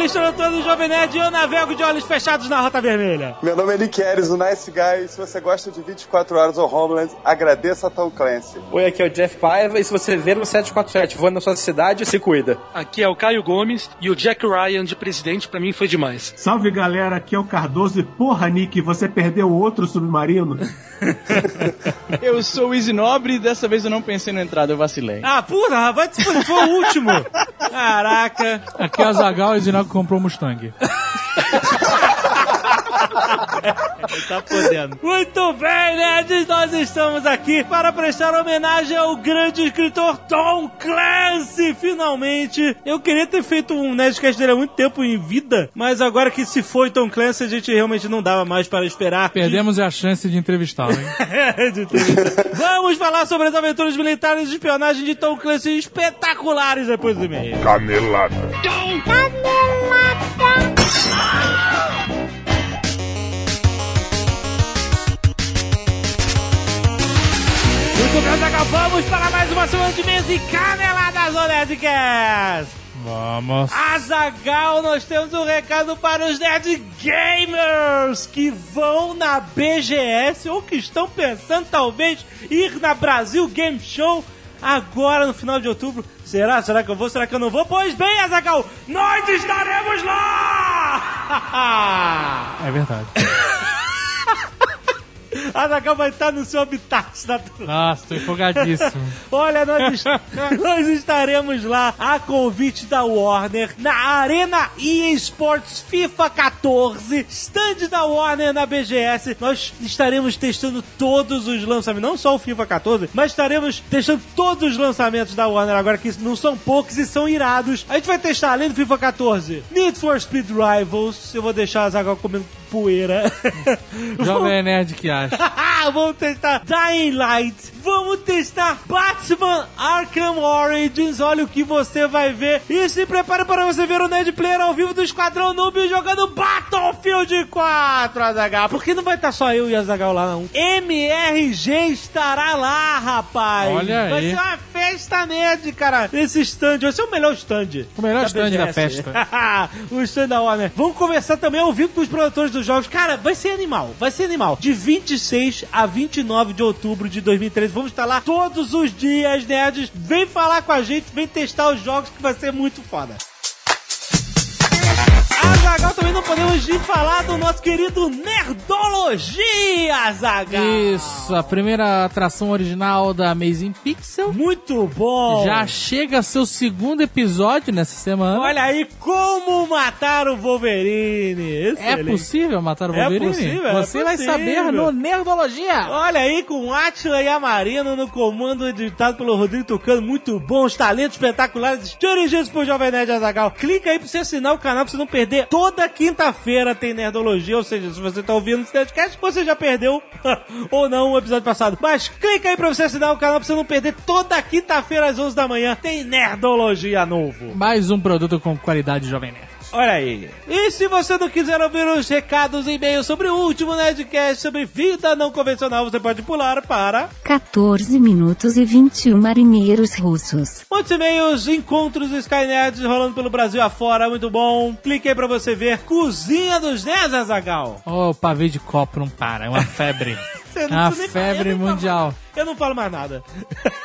É Alexandre Antônio, Jovem Nerd, e eu navego de olhos fechados na Rota Vermelha. Meu nome é Nick Harris, o Nice Guy. Se você gosta de 24 Horas ou Homeland, agradeça a Tom Clancy. Oi, aqui é o Jeff Paiva e se você ver no 747 voando na sua cidade, se cuida. Aqui é o Caio Gomes e o Jack Ryan de presidente pra mim foi demais. Salve galera, aqui é o Cardoso e porra, Nick, você perdeu outro submarino? Eu sou o Easy Nobre e dessa vez eu não pensei na entrada, eu vacilei. Ah, puta, vai fuder, foi o último. Caraca. Aqui é o Zagal e o comprou um Mustang. tá podendo. Muito bem, nerds, nós estamos aqui para prestar homenagem ao grande escritor Tom Clancy, finalmente. Eu queria ter feito um Nerdcast dele há muito tempo em vida, mas agora que se foi Tom Clancy, a gente realmente não dava mais para esperar. Perdemos a chance de entrevistá-lo, hein? De. Vamos falar sobre as aventuras militares de espionagem de Tom Clancy espetaculares depois do e-mail. Canelada. Muito Zagal, vamos para mais uma semana de mesa e caneladas do Nerdcast. Vamos. Azagal, nós temos um recado para os Nerd Gamers que vão na BGS ou que estão pensando talvez ir na Brasil Game Show agora no final de outubro. Será? Será que eu vou? Será que eu não vou? Pois bem, Azagal, nós estaremos lá! É verdade. Azagal vai estar no seu habitat natural. Nossa, tô empolgadíssimo. Olha, nós, est- nós estaremos lá a convite da Warner na Arena eSports FIFA 14, stand da Warner na BGS. Nós estaremos testando todos os lançamentos, não só o FIFA 14, mas estaremos testando todos os lançamentos da Warner agora que não são poucos e são irados. A gente vai testar além do FIFA 14, Need for Speed Rivals. Eu vou deixar a Zagal comendo poeira. Jovem Nerd que acha. Vamos testar Dying Light. Vamos testar Batman Arkham Origins. Olha o que você vai ver. E se prepare para você ver o Nerd Player ao vivo do Esquadrão Noob jogando Battlefield 4, Azagal. Porque não vai estar só eu e Azagal lá, não. MRG estará lá, rapaz. Olha Vai aí. ser uma festa nerd, cara. Esse stand. Vai ser o melhor stand. O melhor da stand da BGS. festa. o stand da Warner. Vamos conversar também ao vivo com os produtores dos jogos. Cara, vai ser animal, vai ser animal. De 26 a 29 de outubro de 2013, vamos estar lá todos os dias, nerds. Vem falar com a gente, vem testar os jogos que vai ser muito foda. Azagal também não podemos de falar do nosso querido Nerdologia, Azagal. Isso, a primeira atração original da Amazing Pixel. Muito bom. Já chega seu segundo episódio nessa semana. Olha aí como matar o Wolverine. é Excelente. possível matar o É Wolverine? possível, é Você vai possível. saber no Nerdologia. Olha aí com Atila e Amarino no comando editado pelo Rodrigo Tucano. Muito bom, os talentos espetaculares dirigidos por Jovem Nerd Azagal. Clica aí pra você assinar o canal pra você não perder. Toda quinta-feira tem Nerdologia, ou seja, se você tá ouvindo esse podcast, você já perdeu ou não o episódio passado. Mas clica aí pra você assinar o canal pra você não perder. Toda quinta-feira às 11 da manhã tem Nerdologia novo. Mais um produto com qualidade Jovem Nerd. Olha aí. E se você não quiser ouvir os recados e e-mails sobre o último Nerdcast sobre vida não convencional, você pode pular para 14 minutos e 21 marinheiros russos. muitos e-mails, encontros Skynerds rolando pelo Brasil afora, muito bom. Clique aí pra você ver Cozinha dos Nerds, Azagal. Oh, o pavê de copo não para, é uma febre. Você É uma febre mundial. Eu não falo mais nada.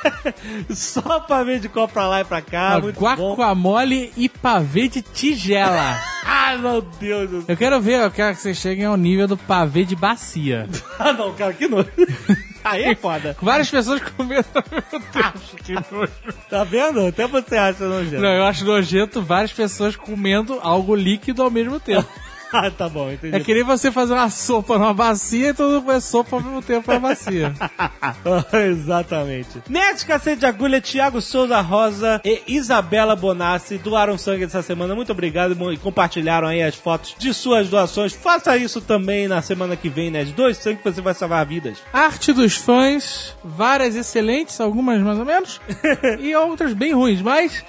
Só pavê de copo pra lá e pra cá, muito bom. Guacamole e pavê de tigela. Ah, meu Deus do céu. Eu quero ver, eu quero que vocês cheguem ao nível do pavê de bacia. Ah, não, cara, que nojo. Aí é foda. Várias pessoas comendo tempo. Que nojo. Tá vendo? Até você acha nojento. Não, eu acho nojento várias pessoas comendo algo líquido ao mesmo tempo. Ah, tá bom, entendi. É que nem você fazer uma sopa numa bacia e todo mundo comer sopa ao mesmo tempo na bacia. Exatamente. Nerd Cacete de Agulha, Thiago Souza Rosa e Isabela Bonassi doaram sangue essa semana. Muito obrigado e compartilharam aí as fotos de suas doações. Faça isso também na semana que vem, Nerd. Dois sangue que você vai salvar vidas. Arte dos fãs, várias excelentes, algumas mais ou menos, e outras bem ruins, mas.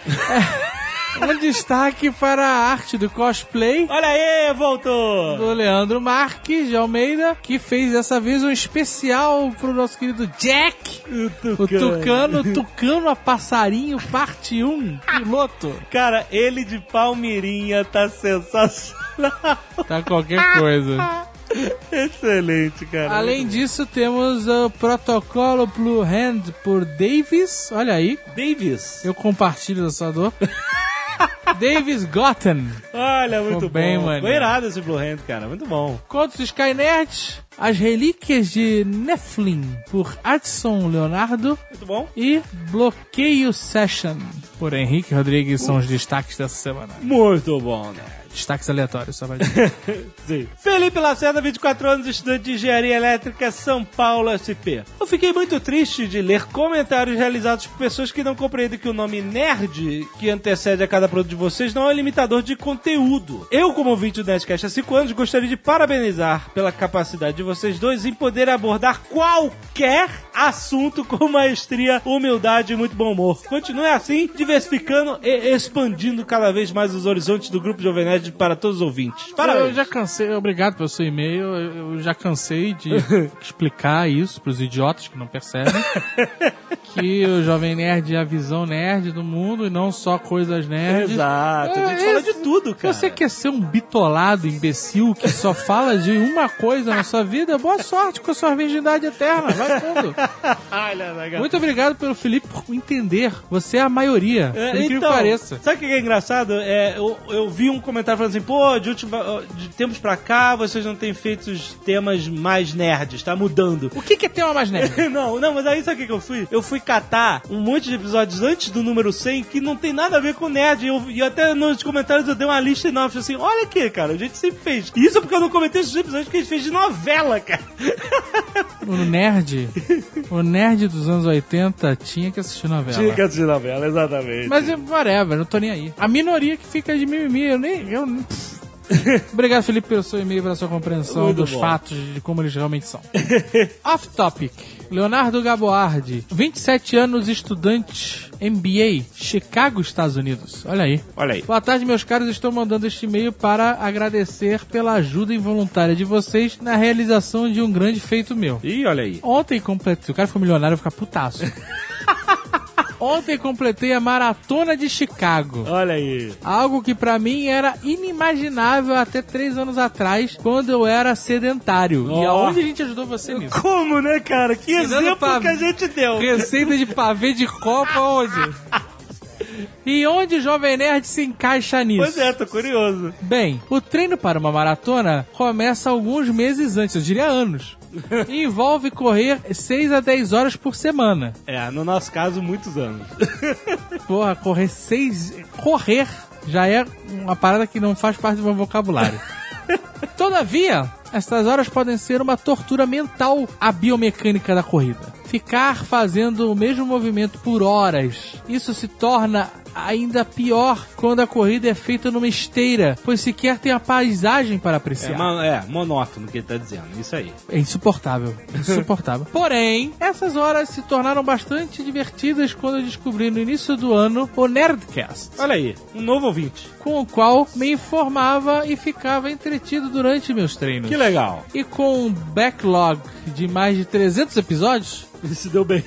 Um destaque para a arte do cosplay Olha aí, voltou! do Leandro Marques de Almeida, que fez dessa vez um especial pro nosso querido Jack, o Tucano, Tucano a Passarinho, parte 1, piloto. Cara, ele de Palmirinha tá sensacional. Tá qualquer coisa. Excelente, cara. Além disso, temos o protocolo Blue Hand por Davis. Olha aí, Davis. eu compartilho sua dor. Davis Gotten. Olha, muito Ficou bem, bom. mano. Foi irado esse Blue Hand, cara. Muito bom. Contos Skynet. As Relíquias de Nephilim por Adson Leonardo. Muito bom. E Bloqueio Session por Henrique Rodrigues são os destaques dessa semana. Muito bom, né? Destaques aleatórios, só vai. Sim. Felipe Lacerda, 24 anos, estudante de Engenharia Elétrica, São Paulo, SP. Eu fiquei muito triste de ler comentários realizados por pessoas que não compreendem que o nome nerd que antecede a cada produto de vocês não é limitador de conteúdo. Eu, como ouvinte do Nerdcast há 5 anos, gostaria de parabenizar pela capacidade de vocês dois em poder abordar qualquer assunto com maestria, humildade e muito bom humor. Continue assim, diversificando e expandindo cada vez mais os horizontes do grupo Jovem Nerd para todos os ouvintes. Parabéns. Eu já cansei, obrigado pelo seu e-mail. Eu já cansei de explicar isso pros idiotas que não percebem. que o Jovem Nerd é a visão nerd do mundo e não só coisas nerds. Exato, a gente É, fala de tudo, cara. Você quer ser um bitolado, imbecil, que só fala de uma coisa na sua vida? Boa sorte com a sua virgindade eterna. Vai fundo. Muito obrigado pelo Felipe por entender. Você é a maioria. É, incrível então, que pareça. sabe o que é engraçado? É, eu, eu vi um comentário falando assim, pô, de, última- de tempos pra cá vocês não têm feito os temas mais nerds, tá mudando. O que, que é tema mais nerd? Não, não, mas aí sabe o que, que eu fui? Eu fui catar um monte de episódios antes do número 100 que não tem nada a ver com nerd. E eu, e até nos comentários eu dei uma lista enorme. assim: olha aqui, cara, a gente sempre fez. Isso porque eu não comentei esses episódios que a gente fez de novela, cara. O nerd, o nerd dos anos 80 tinha que assistir novela. Tinha que assistir novela, exatamente. Mas é, whatever, não tô nem aí. A minoria que fica de mimimi, eu nem. Eu, Obrigado, Felipe, pelo seu e-mail, pela sua compreensão Muito dos bom. fatos de como eles realmente são. Off topic. Leonardo Gaboardi, 27 anos, estudante MBA, Chicago, Estados Unidos. Olha aí. Olha aí. Boa tarde, meus caros. Estou mandando este e-mail para agradecer pela ajuda involuntária de vocês na realização de um grande feito meu. Ih, olha aí. Ontem completei. Se o cara for milionário, eu vou ficar putaço. Ontem completei a maratona de Chicago. Olha aí. Algo que pra mim era inimaginável até três anos atrás, quando eu era sedentário. E Ó. aonde a gente ajudou você nisso? Como, né, cara? Que Tirando exemplo pra- que a gente deu. Receita de pavê de copa onde? E onde o Jovem Nerd se encaixa nisso? Pois é, tô curioso. Bem, o treino para uma maratona começa alguns meses antes, eu diria anos. E envolve correr 6 a 10 horas por semana. É, no nosso caso, muitos anos. Porra, correr 6. Correr já é uma parada que não faz parte do meu vocabulário. Todavia, estas horas podem ser uma tortura mental à biomecânica da corrida. Ficar fazendo o mesmo movimento por horas, isso se torna ainda pior quando a corrida é feita numa esteira, pois sequer tem a paisagem para É, apreciar. ma- é, monótono o que ele tá dizendo. Isso aí. É insuportável. Insuportável. Porém, essas horas se tornaram bastante divertidas quando eu descobri no início do ano o Nerdcast, Olha aí, um novo ouvinte. com o qual me informava e ficava entretido durante meus treinos. Que legal. E com um backlog de mais de 300 episódios, Se deu bem.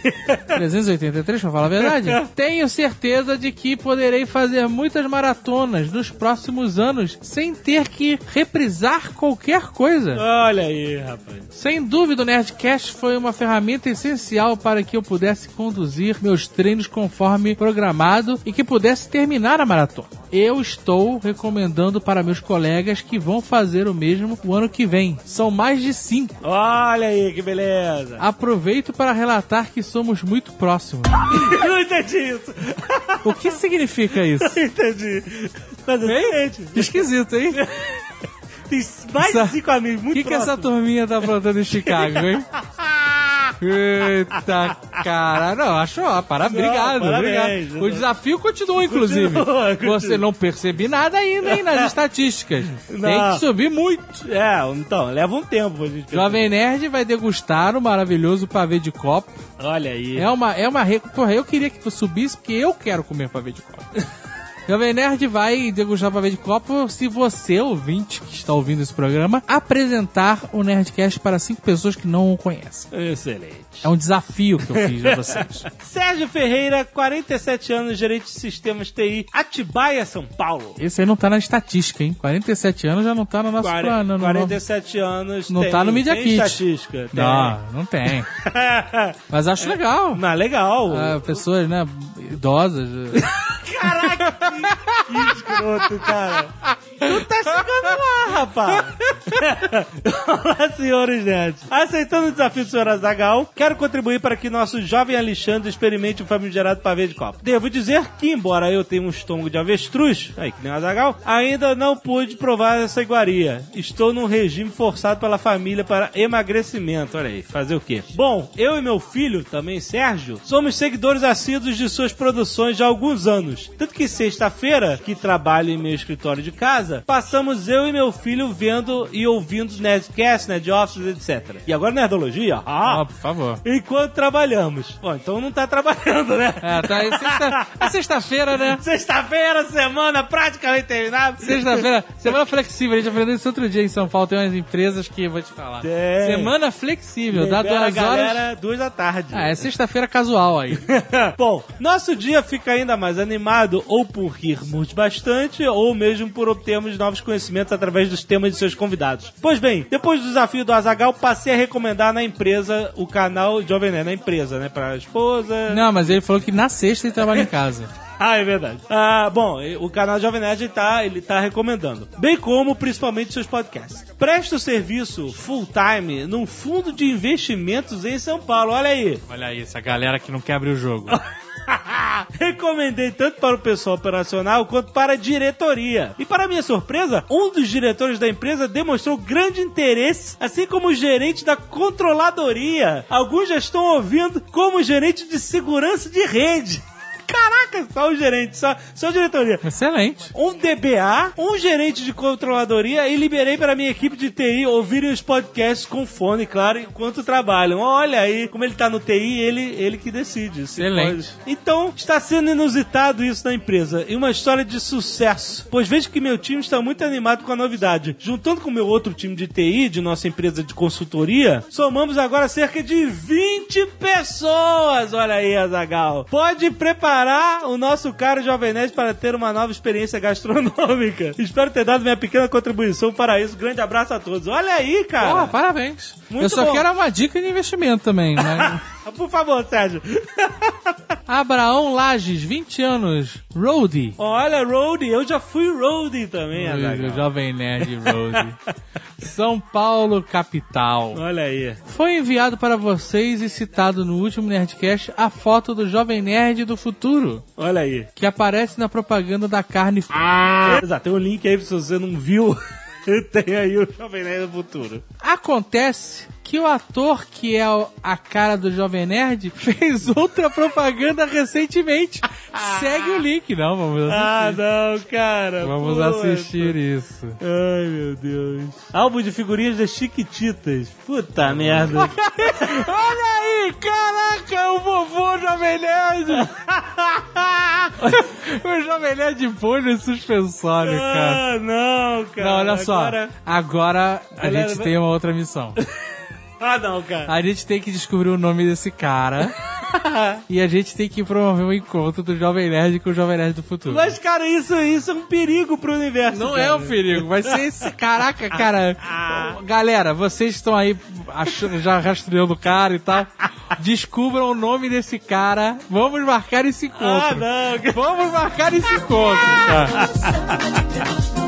383 pra falar a verdade, tenho certeza de que poderei fazer muitas maratonas nos próximos anos sem ter que reprisar qualquer coisa. Olha aí, rapaz. Sem dúvida, o Nerdcast foi uma ferramenta essencial para que eu pudesse conduzir meus treinos conforme programado e que pudesse terminar a maratona. Eu estou recomendando para meus colegas que vão fazer o mesmo o ano que vem. São mais de cinco. Olha aí, que beleza. Aproveito para relatar que somos muito próximos. Não entendi isso. O que significa isso? Não entendi. Mas exatamente. Esquisito, hein? Tem mais Essa- de cinco amigos, O muito que, que essa turminha tá aprontando em Chicago, hein? Eita, cara. Não, acho, ó, para, Não, obrigado, parabéns. obrigado. O desafio continua, inclusive. Continua, continua. Você não percebi nada ainda, hein, nas estatísticas. Tem Não. que subir muito. É, então, leva um tempo gente Jovem Nerd vai degustar o maravilhoso pavê de copo. Olha aí. É uma, é uma... Porra, eu queria que tu subisse porque eu quero comer pavê de copo. Jovem Nerd vai degustar papel de copo se você, ouvinte que está ouvindo esse programa, apresentar o Nerdcast para cinco pessoas que não o conhecem. Excelente. É um desafio que eu fiz a vocês. Sérgio Ferreira, 47 anos, gerente de sistemas TI, Atibaia, São Paulo. Esse aí não tá na estatística, hein? 47 anos já não tá no nosso Quare- plano. no- 47 anos. Não tem, tá no Media Kit. estatística. Tem. Não, não tem. Mas acho legal. Não, legal. Ah, pessoas, né, idosas. Caraca, que, que escroto, cara. Tu tá chegando lá, rapaz. Olá, senhores nerds. Aceitando o desafio do senhor Azagal, quero contribuir para que nosso jovem Alexandre experimente o famigerado pavê de copo. Devo dizer que, embora eu tenha um estômago de avestruz, aí que nem o Azagal, ainda não pude provar essa iguaria. Estou num regime forçado pela família para emagrecimento. Olha aí, fazer o quê? Bom, eu e meu filho, também Sérgio, somos seguidores assíduos de suas produções já há alguns anos. Tanto que sexta-feira, que trabalho em meu escritório de casa, passamos eu e meu filho vendo e ouvindo os Nerdcast, Nerd Office, etc. E agora Nerdologia? Ah, Ah! por favor. Enquanto trabalhamos. Bom, então não tá trabalhando, né? É, tá aí sexta- é sexta-feira, né? Sexta-feira, semana praticamente terminada. Sexta-feira, semana flexível. A gente aprendeu isso outro dia em São Paulo. Tem umas empresas que eu vou te falar. Tem. Semana flexível, dá duas horas. galera, duas da tarde. Ah, é sexta-feira casual aí. Bom, nosso dia fica ainda mais animado ou por rirmos bastante ou mesmo por obtermos novos conhecimentos através dos temas de seus convidados. Pois bem, depois do desafio do Azagal, passei a recomendar na empresa o canal Jovem Nerd, na empresa, né, pra esposa. Não, mas ele falou que na sexta ele trabalha em casa. Ah, é verdade. Ah, bom, o canal Jovem Nerd tá, ele tá recomendando. Bem como, principalmente, seus podcasts. Presta o serviço full time num fundo de investimentos em São Paulo. Olha aí. Olha aí, essa galera que não quer abrir o jogo. Recomendei tanto para o pessoal operacional quanto para a diretoria. E para minha surpresa, um dos diretores da empresa demonstrou grande interesse, assim como o gerente da controladoria. Alguns já estão ouvindo como gerente de segurança de rede. Caraca, só o gerente, só, só a diretoria. Excelente. Um DBA, um gerente de controladoria e liberei para minha equipe de TI ouvirem os podcasts com fone, claro, enquanto trabalham. Olha aí, como ele tá no TI, ele, ele que decide. Excelente. Então, está sendo inusitado isso na empresa e uma história de sucesso, pois vejo que meu time está muito animado com a novidade. Juntando com o meu outro time de TI, de nossa empresa de consultoria, somamos agora cerca de 20 pessoas. Olha aí, Azagal. Pode preparar o nosso caro Jovem Nerd para ter uma nova experiência gastronômica. Espero ter dado minha pequena contribuição para isso. Grande abraço a todos. Olha aí, cara. Porra, parabéns. Muito eu só bom. quero uma dica de investimento também. Né? Por favor, Sérgio. Abraão Lages, 20 anos, roadie. Olha, Roadie, eu já fui Roadie também, O Azaghal. Jovem Nerd Roadie. São Paulo, capital. Olha aí. Foi enviado para vocês e citado no último Nerdcast a foto do Jovem Nerd do futuro, Olha aí. que aparece na propaganda da carne. f- Exato, tem um link aí se você não viu. tem aí o Jovem Nerd do futuro. Acontece que o ator que é a cara do Jovem Nerd fez outra propaganda recentemente. Segue o link, não, vamos assistir. Ah, não, cara. Vamos assistir isso. Ai, meu Deus. Álbum de figurinhas das Chiquititas. Puta merda. Olha aí, caraca, o vovô Jovem Nerd. o Jovem Nerd foi no suspensório, cara. ah, não, cara. Não, olha só. Agora... Agora a gente tem uma outra missão. Ah, não, cara. A gente tem que descobrir o nome desse cara. e a gente tem que promover um encontro do Jovem Nerd com o Jovem Nerd do futuro. Mas, cara, isso, isso é um perigo pro universo. Não cara. é um perigo, vai ser esse. Caraca, cara. Galera, vocês estão aí achando, já rastreando o cara e tal. Descubram o nome desse cara. Vamos marcar esse Ah, encontro. não, cara. Vamos marcar esse encontro, cara.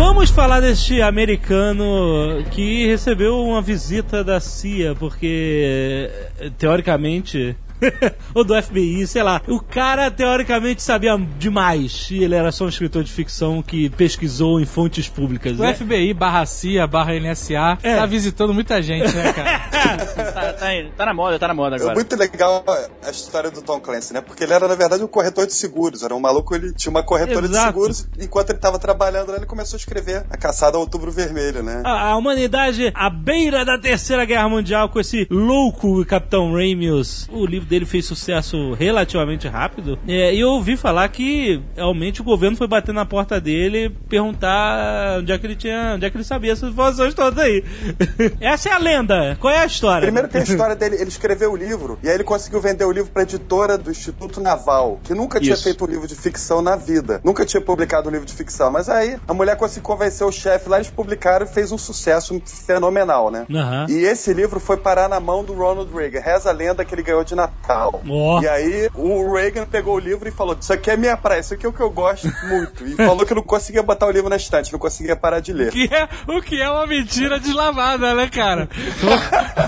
Vamos falar deste americano que recebeu uma visita da CIA, porque teoricamente Ou do FBI, sei lá. O cara, teoricamente, sabia demais. E ele era só um escritor de ficção que pesquisou em fontes públicas. O né? FBI barra CIA barra NSA É. tá visitando muita gente, né, cara? tá, tá- tá na moda, tá na moda É agora. muito legal a história do Tom Clancy, né? Porque ele era, na verdade, um corretor de seguros. Era um maluco, ele tinha uma corretora Exato. de seguros. Enquanto ele tava trabalhando lá, ele começou a escrever A Caçada ao Outubro Vermelho, né? A, a humanidade à beira da Terceira Guerra Mundial com esse louco Capitão Ramius. O livro dele fez sucesso relativamente rápido. É, e eu ouvi falar que realmente o governo foi bater na porta dele perguntar onde é que ele tinha, onde é que ele sabia essas informações todas aí. Essa é a lenda. Qual é a história? Primeiro tem a história dele, ele escreveu o livro, e aí ele conseguiu vender o livro pra editora do Instituto Naval, que nunca tinha Isso. feito um livro de ficção na vida. Nunca tinha publicado um livro de ficção. Mas aí a mulher conseguiu convencer o chefe lá, eles publicaram e fez um sucesso fenomenal, né? Aham. E esse livro foi parar na mão do Ronald Reagan. Reza a lenda que ele ganhou de Natal. Ó. E aí o Reagan pegou o livro e falou: Isso aqui é minha praia, isso aqui é o que eu gosto muito. E falou que não conseguia botar o livro na estante, não conseguia parar de ler. Que é, o que é uma mentira deslavada, né, cara?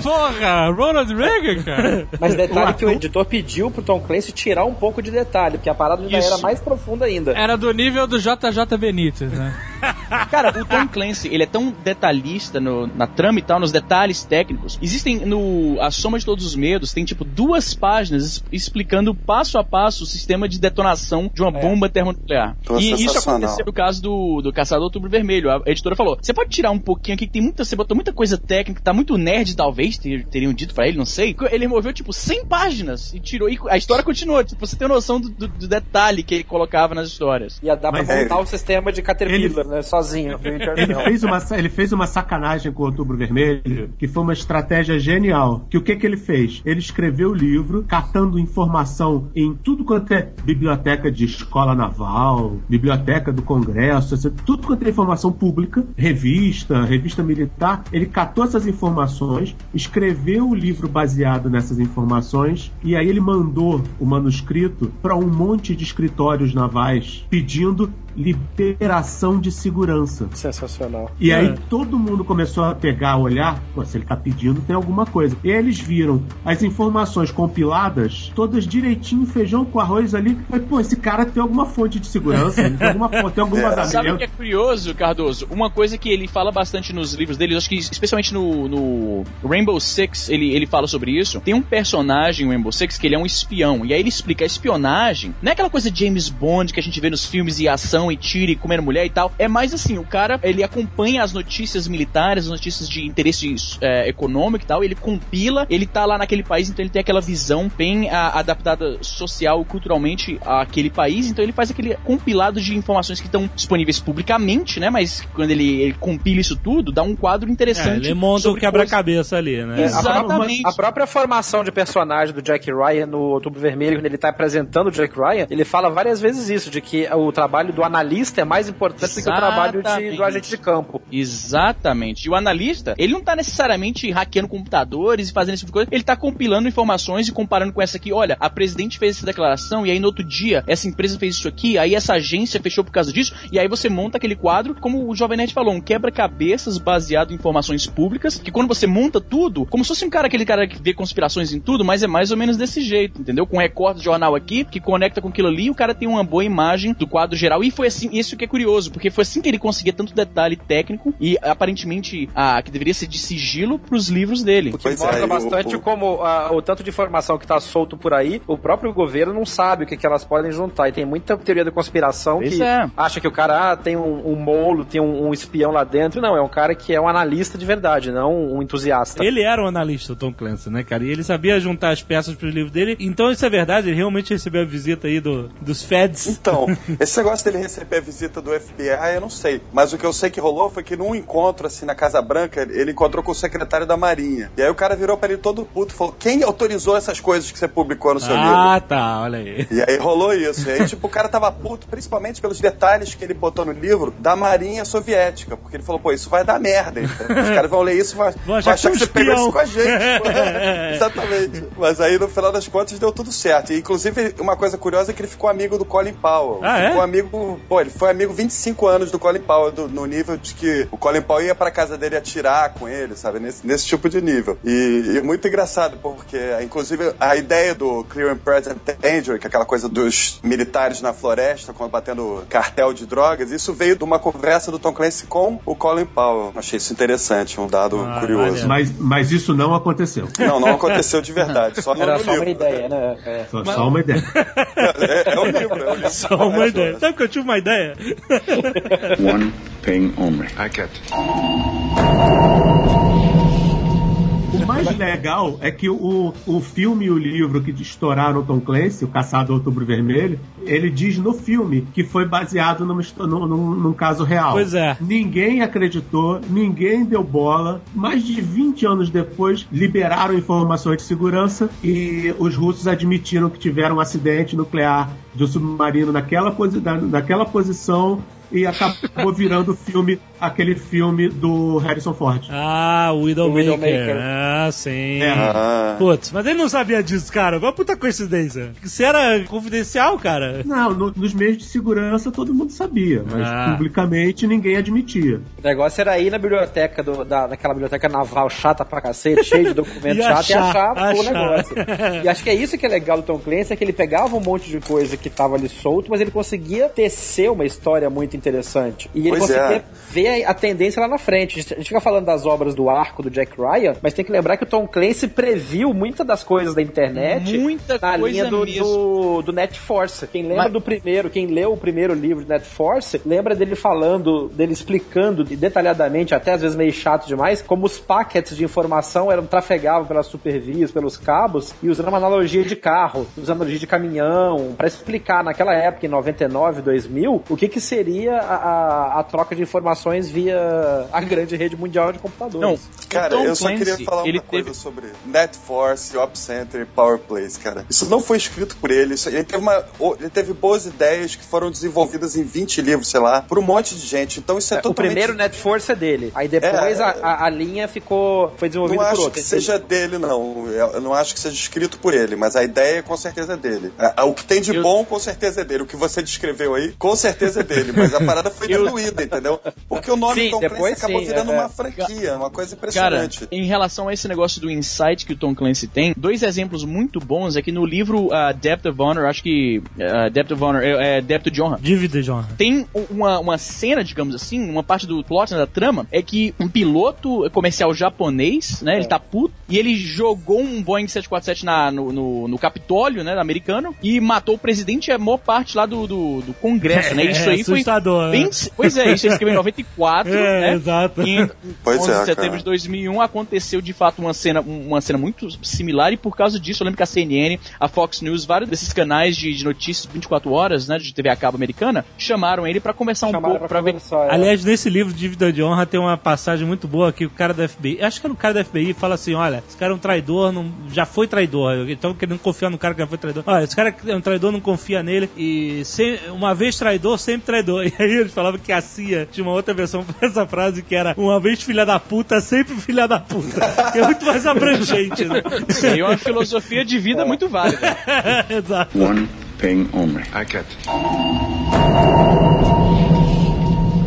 Porra, Ronald Reagan, cara. Mas detalhe que o editor pediu pro Tom Clancy tirar um pouco de detalhe, porque a parada já Isso. era mais profunda ainda. Era do nível do JJ Benítez, né? Cara, o Tom Clancy, ele é tão detalhista no- na trama e tal, nos detalhes técnicos. Existem no A Soma de Todos os Medos, tem tipo duas páginas explicando passo a passo o sistema de detonação de uma bomba termonuclear. Pô, e isso aconteceu no caso do, do Caçador Outubro Vermelho. A editora falou: você pode tirar um pouquinho aqui, que tem muita, você botou muita coisa técnica, tá muito nerd, talvez, ter- teriam dito pra ele, não sei. Ele removeu, tipo, 100 páginas e tirou. E a história continuou. Tipo, você tem noção do, do- do detalhe que ele colocava nas histórias. Ia dar pra Mas montar é- o sistema de Caterpillar, né? Sozinho. Ele fez, uma, ele fez uma sacanagem com o Outubro Vermelho, que foi uma estratégia genial. Que o que, que ele fez? Ele escreveu o livro, catando informação em tudo quanto é biblioteca de escola naval, biblioteca do Congresso, tudo quanto é informação pública, revista, revista militar. Ele catou essas informações, escreveu o livro baseado nessas informações, e aí ele mandou o manuscrito para um monte de escritórios navais pedindo liberação de segurança. Sensacional. E aí É. todo mundo começou a pegar, olhar, pô, se ele tá pedindo, tem alguma coisa. E aí eles viram as informações compiladas, todas direitinho, feijão com arroz ali. Mas, pô, esse cara tem alguma fonte de segurança, tem alguma fonte, tem algum É. Sabe o que é curioso, Cardoso? Uma coisa que ele fala bastante nos livros dele, acho que especialmente no, no Rainbow Six, ele, ele fala sobre isso. Tem um personagem em Rainbow Six que ele é um espião. E aí ele explica a espionagem. Não é aquela coisa de James Bond que a gente vê nos filmes e ação e tira e comendo mulher e tal. É mais assim, o cara, ele acompanha as notícias militares, as notícias de interesse é, econômico e tal, ele compila, ele tá lá naquele país, então ele tem aquela visão bem a- adaptada social e culturalmente àquele país, então ele faz aquele compilado de informações que estão disponíveis publicamente, né? Mas quando ele, ele compila isso tudo, dá um quadro É, interessante. ele monta o quebra-cabeça ali, né? Exatamente. A própria formação de personagem do Jack Ryan no Outubro Vermelho, quando ele tá apresentando o Jack Ryan, ele fala várias vezes isso, de que o trabalho do analista é mais importante do que o trabalho de- Exatamente. do agente de campo. Exatamente. E o analista, ele não tá necessariamente hackeando computadores e fazendo esse tipo de coisa, ele tá compilando informações e comparando com essa aqui. Olha, a presidente fez essa declaração e aí no outro dia essa empresa fez isso aqui, aí essa agência fechou por causa disso, e aí você monta aquele quadro, como o Jovem Nerd falou, um quebra-cabeças baseado em informações públicas, que quando você monta tudo, como se fosse um cara, aquele cara que vê conspirações em tudo, mas é mais ou menos desse jeito, entendeu? Com um recorte de jornal aqui, que conecta com aquilo ali, e o cara tem uma boa imagem do quadro geral. E foi assim, isso que é curioso, porque foi assim que ele conseguia tanto detalhe técnico e aparentemente a que deveria ser de sigilo pros livros dele. O que Pois é, mostra o- bastante o- como ah, o tanto de informação que tá solto por aí, o próprio governo não sabe o que, que elas podem juntar. E tem muita teoria da conspiração Pois que é. acha que o cara ah, tem um, um molo, tem um, um espião lá dentro. Não, é um cara que é um analista de verdade, não um entusiasta. Ele era um analista, o Tom Clancy, né, cara? E ele sabia juntar as peças pro livro dele. Então isso é verdade, ele realmente recebeu a visita aí do, dos Feds. Então, esse negócio dele receber a visita do FBI, eu não sei. Mas o que eu sei que rolou foi que num encontro, assim, na Casa Branca, ele encontrou com o secretário da Marinha. E aí o cara virou pra ele todo puto e falou: Quem autorizou essas coisas que você publicou no seu livro? Ah, tá, olha aí. E aí rolou isso. E aí, tipo, o cara tava puto, principalmente pelos detalhes que ele botou no livro da Marinha Soviética. Porque ele falou, pô, isso vai dar merda. entendeu? Os caras vão ler isso e vão, Vão achar que que é você pegou espião. isso com a gente. Exatamente. Mas aí, no final das contas, deu tudo certo. E, inclusive, uma coisa curiosa é que ele ficou amigo do Colin Powell. Ah, é? Ficou amigo, pô, ele foi amigo 25 anos do Colin Powell, do- no nível de que o Colin Powell ia pra casa dele atirar com ele, sabe? Nesse, nesse tipo de nível. E, e muito engraçado, porque, inclusive, a ideia do Clear and Present Danger, que é aquela coisa dos militares na floresta combatendo cartel de drogas, isso veio de uma conversa do Tom Clancy com o Colin Powell. Achei isso interessante, um dado Ah, curioso. Mas, mas isso não aconteceu. Não, não aconteceu de verdade, só no Era só livro. uma ideia, né? É. Só, só uma ideia. É, é o livro, é o livro. Só uma ideia. Sabe que eu tive uma ideia? One thing only. I get. O mais legal é que o, o filme e o livro que estouraram o Tom Clancy, O Caçado do Outubro Vermelho, ele diz no filme que foi baseado numa, num, num- num caso real. Pois é. Ninguém acreditou, ninguém deu bola. Mais de 20 anos depois, liberaram informações de segurança e os russos admitiram que tiveram um acidente nuclear de um submarino naquela, posi na- naquela posição e acabou virando o filme, aquele filme do Harrison Ford. Ah, o Widowmaker. Widowmaker. Ah, sim. É. Ah. Putz, mas ele não sabia disso, cara. Uma puta coincidência. Isso era confidencial, cara. Não, no- nos meios de segurança todo mundo sabia, mas Ah. publicamente ninguém admitia. O negócio era ir na biblioteca, do, da, naquela biblioteca naval chata pra cacete, cheia de documentos chatos, e achar, achar, o negócio. E acho que é isso que é legal do Tom Clancy, é que ele pegava um monte de coisa que tava ali solto, mas ele conseguia tecer uma história muito interessante. E ele Pois conseguia é. ver a, tendência lá na frente. A gente- fica falando das obras do arco do Jack Ryan, mas tem que lembrar que o Tom Clancy previu muitas das coisas da internet Muita na coisa linha do, do, do Net Force. Quem lembra Mas- do primeiro, quem leu o primeiro livro de Net Force, lembra dele falando, dele explicando detalhadamente, até às vezes meio chato demais, como os packets de informação eram trafegavam pelas supervias, pelos cabos, e usando uma analogia de carro, usando analogia de caminhão, pra explicar naquela época, em 99, 2000, o que que seria a, a, a troca de informações via a grande rede mundial de computadores. Não, Cara, o eu só Clancy, queria falar uma coisa teve... sobre NetForce, Op Center e Power Plays, cara. Isso não foi escrito por ele. Isso- ele, teve uma, o- ele teve boas ideias que foram desenvolvidas em 20 livros, sei lá, por um monte de gente. Então isso é, o totalmente... primeiro Net Force é dele. Aí depois É, a, a, a linha ficou. Foi desenvolvida Não por acho outro. que seja dele, não. Eu não acho que seja escrito por ele, mas a ideia com certeza é dele. A- a- O que tem de Eu- bom, com certeza é dele. O que você descreveu aí, com certeza é dele. Mas a parada foi diluída, entendeu? Porque o nome Sim, Tom Clancy depois acabou sim, virando é, uma é. franquia, uma coisa Cara, impressionante. em relação a esse negócio do insight que o Tom Clancy tem, dois exemplos muito bons é que no livro uh, Depth of Honor, acho que uh, Depth of Honor é, é Depth de Honra, Dívida, John. tem u- uma, uma cena, digamos assim, uma parte do plot né, da trama, é que um piloto comercial japonês, né, ele tá puto, e ele jogou um Boeing 747 na, no, no, no Capitólio, né, americano, e matou o presidente e a maior parte lá do, do, do Congresso, né, isso É, aí foi... Bem, pois é, isso ele escreveu em 94, É, né, exato. e em Pois 11 é, de setembro cara. de 2001 aconteceu de fato uma cena, uma cena muito similar e por causa disso eu lembro que a CNN, a Fox News, vários desses canais de, de notícias 24 horas, né, de TV a cabo americana, chamaram ele pra conversar um Chamaram pouco, pra ver é. Aliás, nesse livro Dívida de Honra tem uma passagem muito boa que o cara da FBI, acho que era o cara da FBI, fala assim: olha, esse cara é um traidor, não, já foi traidor. Então querendo confiar no cara que já foi traidor. Olha, esse cara é um traidor, não confia nele. E sem- uma vez traidor, sempre traidor. E aí eles falavam que a CIA tinha uma outra versão pra essa frase que era uma vez filha da puta, sempre filha da puta. Que é muito mais abrangente, né? Aí é uma filosofia de vida muito válida. Exato. One thing only. I get.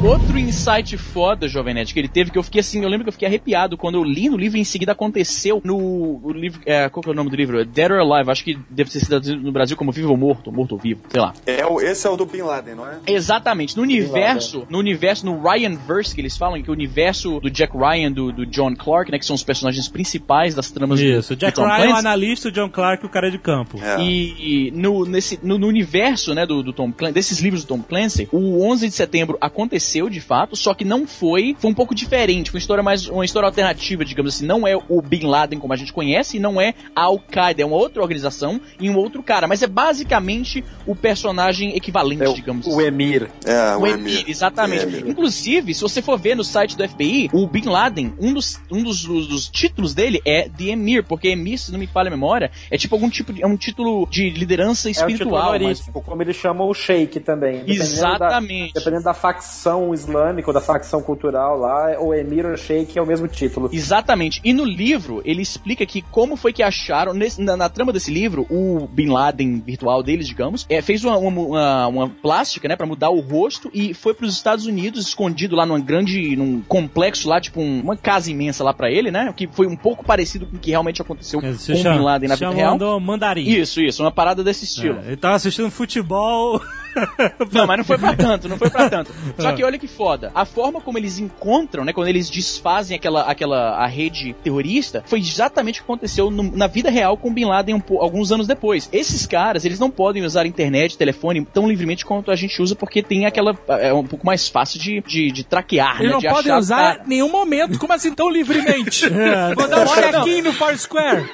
Outro insight foda, Jovem Nerd, que ele teve, que eu fiquei assim, eu lembro que eu fiquei arrepiado quando eu li no livro e em seguida aconteceu no o livro, é, qual que é o nome do livro? Dead or Alive, acho que deve ter sido traduzido no Brasil como Vivo ou Morto, Morto ou Vivo, sei lá. É, o- esse é o do Bin Laden, não é? Exatamente. No universo, no universo, no Ryan-verse que eles falam, que é o universo do Jack Ryan, do, do John Clark, né, que são os personagens principais das tramas do- Isso, do Jack Tom Ryan, o Clancy. analista, o John Clark, o cara de campo. É. E, e no, nesse, no, no universo, né, do, do Tom Clancy, desses livros do Tom Clancy, o 11 de setembro aconteceu de fato, só que não foi, foi um pouco diferente, foi uma história mais, uma história alternativa, digamos assim, não é o Bin Laden como a gente conhece, e não é a Al-Qaeda, é uma outra organização e um outro cara, mas é basicamente o personagem equivalente, É o, digamos o assim. Emir. É, O Emir, exatamente. Emir. Inclusive, se você for ver no site do FBI, o Bin Laden, um dos, um dos, dos- dos títulos dele é The Emir, porque Emir, se não me falha a memória, é tipo algum tipo de, é um título de liderança É o título espiritual. mas- honorífico, como eles chamam o Sheik também. Dependendo Exatamente. Da, dependendo da facção facção islâmica ou da facção cultural lá, o Emir ou Sheikh é o mesmo título. Exatamente. E no livro, ele explica que como foi que acharam, nesse- na, na trama desse livro, o Bin Laden virtual deles, digamos, é, fez uma, uma, uma- uma plástica, né, pra mudar o rosto e foi pros Estados Unidos, escondido lá numa grande, num complexo lá, tipo um- uma casa imensa lá pra ele, né, que foi um pouco parecido com o que realmente aconteceu com Se o Bin Laden na vida real. chamando mandarim. Isso, isso, uma parada desse estilo. É, ele tava assistindo futebol. Não, mas não foi pra tanto, não foi pra tanto. Só que olha que foda. A forma como eles encontram, né, quando eles desfazem aquela, aquela a rede terrorista, foi exatamente o que aconteceu no- na vida real com Bin Laden um alguns anos depois. Esses caras, eles não podem usar internet, telefone tão livremente quanto a gente usa, porque tem aquela. É um pouco mais fácil de, de, de traquear, Eles né? não de podem achar- usar em nenhum momento. Como assim tão livremente? Vou dar um check-in no Foursquare.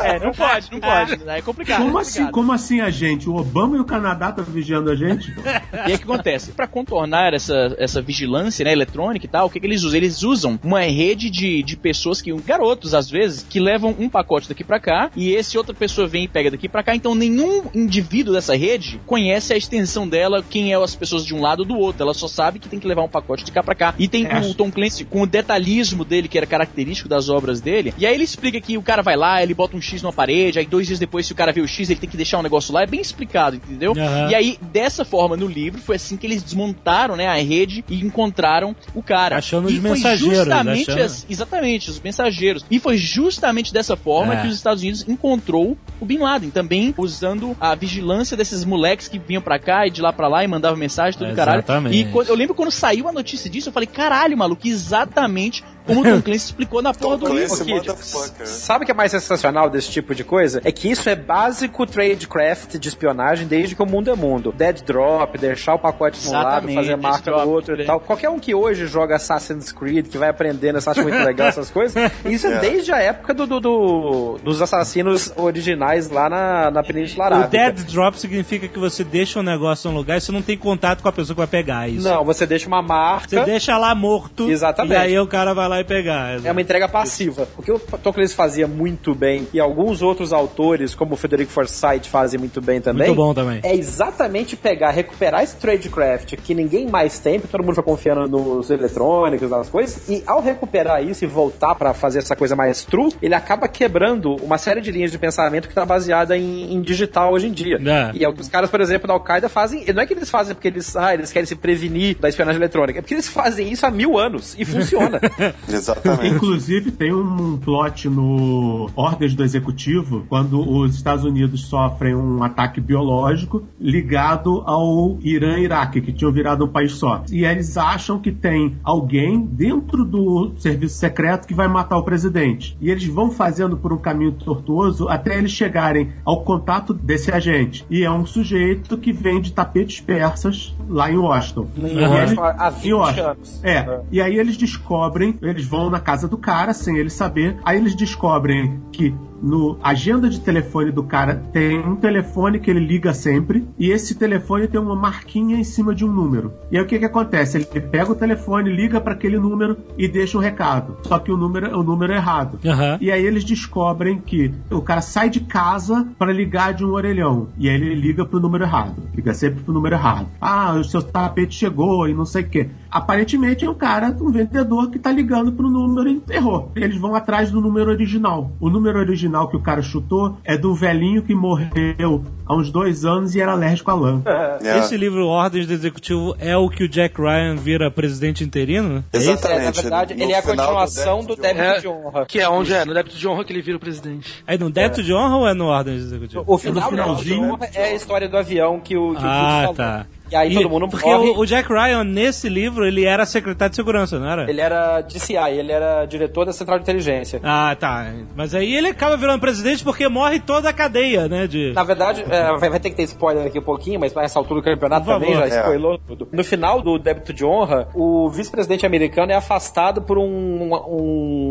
É, não pode, não pode. É complicado. Como é assim, complicado. como assim a gente? O Obama e o Canadá estão vigiando a gente? E aí o que acontece? Pra contornar essa, essa vigilância né, eletrônica e tal, o que, que eles usam? Eles usam uma rede de, de pessoas que, garotos às vezes, que levam um pacote daqui pra cá e esse outra pessoa vem e pega daqui pra cá. Então nenhum indivíduo dessa rede conhece a extensão dela, quem é as pessoas de um lado ou do outro. Ela só sabe que tem que levar um pacote de cá pra cá. E tem É. o Tom Clancy com o detalhismo dele, que era característico das obras dele. E aí ele explica que o cara vai lá, ele bota um X numa parede, aí dois dias depois, se o cara vê o X, ele tem que deixar um negócio lá. É bem explicado, entendeu? Aham. E aí, dessa forma, no livro, foi assim que eles desmontaram né, a rede e encontraram o cara. Achando os e foi mensageiros, Justamente achando- as- exatamente, os mensageiros. E foi justamente dessa forma É. que os Estados Unidos encontrou o Bin Laden, também usando a vigilância desses moleques que vinham pra cá e de lá pra lá e mandavam mensagem, tudo caralho. Exatamente. E eu lembro quando saiu a notícia disso, eu falei, caralho, maluco, exatamente como o Tom Clancy explicou na porra do Tom livro. Clancy, Kid, motherfucker. Sabe o que é mais sensacional desse tipo de coisa? É que isso é básico tradecraft de espionagem desde que o mundo é mundo. Dead drop, deixar o pacote de um lado, fazer marca no outro e né? tal. Qualquer um que hoje joga Assassin's Creed, que vai aprendendo, acha muito legal essas coisas, isso é, É. desde a época do, do- do- dos assassinos originais lá na, na Península O Arábica. dead drop significa que você deixa um negócio num lugar e você não tem contato com a pessoa que vai pegar isso. Não, você deixa uma marca. Você deixa lá morto. Exatamente. E aí o cara vai lá e pegar. É uma entrega passiva. O que o Tolkien fazia muito bem, e alguns outros autores, como o Frederico Forsyth, fazem muito bem também. Muito bom também. É exatamente pegar, recuperar esse tradecraft que ninguém mais tem, porque todo mundo foi confiando nos eletrônicos, nas coisas, e ao recuperar isso e voltar pra fazer essa coisa mais true, ele acaba quebrando uma série de linhas de pensamento que tá baseada em, em digital hoje em dia. É. E alguns caras, por exemplo, da Al-Qaeda fazem. Não é que eles fazem porque eles, ah, eles querem se prevenir da espionagem eletrônica, é porque eles fazem isso há mil anos e funciona. Exatamente. Inclusive, tem um plot no Ordens do Executivo, quando os Estados Unidos sofrem um ataque biológico ligado ao Irã e Iraque, que tinham virado um país só. E eles acham que tem alguém dentro do serviço secreto que vai matar o presidente. E eles vão fazendo por um caminho tortuoso até eles chegarem ao contato desse agente. E é um sujeito que vende tapetes persas lá em Washington. Em E Washington, há em 20 Washington. anos. É. E aí eles descobrem, eles vão na casa do cara sem ele saber. Aí eles descobrem que no agenda de telefone do cara tem um telefone que ele liga sempre e esse telefone tem uma marquinha em cima de um número. E aí o que que acontece? Ele pega o telefone, liga para aquele número e deixa um recado. Só que o número é o número errado. Aham. E aí eles descobrem que o cara sai de casa para ligar de um orelhão. E aí ele liga pro número errado. Liga sempre pro número errado. Ah, o seu tapete chegou e não sei o quê. Aparentemente é um cara, um vendedor que tá ligando pro número e errou. Eles vão atrás do número original. O número original que o cara chutou é do velhinho que morreu há uns dois anos e era alérgico à lã. É. Esse livro, Ordens do Executivo, é o que o Jack Ryan vira presidente interino? É, Exatamente. na verdade, No ele é a final continuação do débito débito É. de honra. Que é onde é, no débito de honra que ele vira o presidente. É no débito de honra ou é no Ordens do Executivo? O final No do débito de finalzinho. honra é a história do avião que o, que o Ah, Fuchs falou. tá. E aí todo mundo Porque morre. o, o Jack Ryan, nesse livro, ele era secretário de segurança, não era? Ele era DCI, ele era diretor da Central de Inteligência. Ah, tá. Mas aí ele acaba virando presidente porque morre toda a cadeia, né? De... Na verdade, é, vai, ter que ter spoiler aqui um pouquinho, mas nessa altura do campeonato também já É. spoilou tudo. No final do débito de honra, o vice-presidente americano é afastado por um,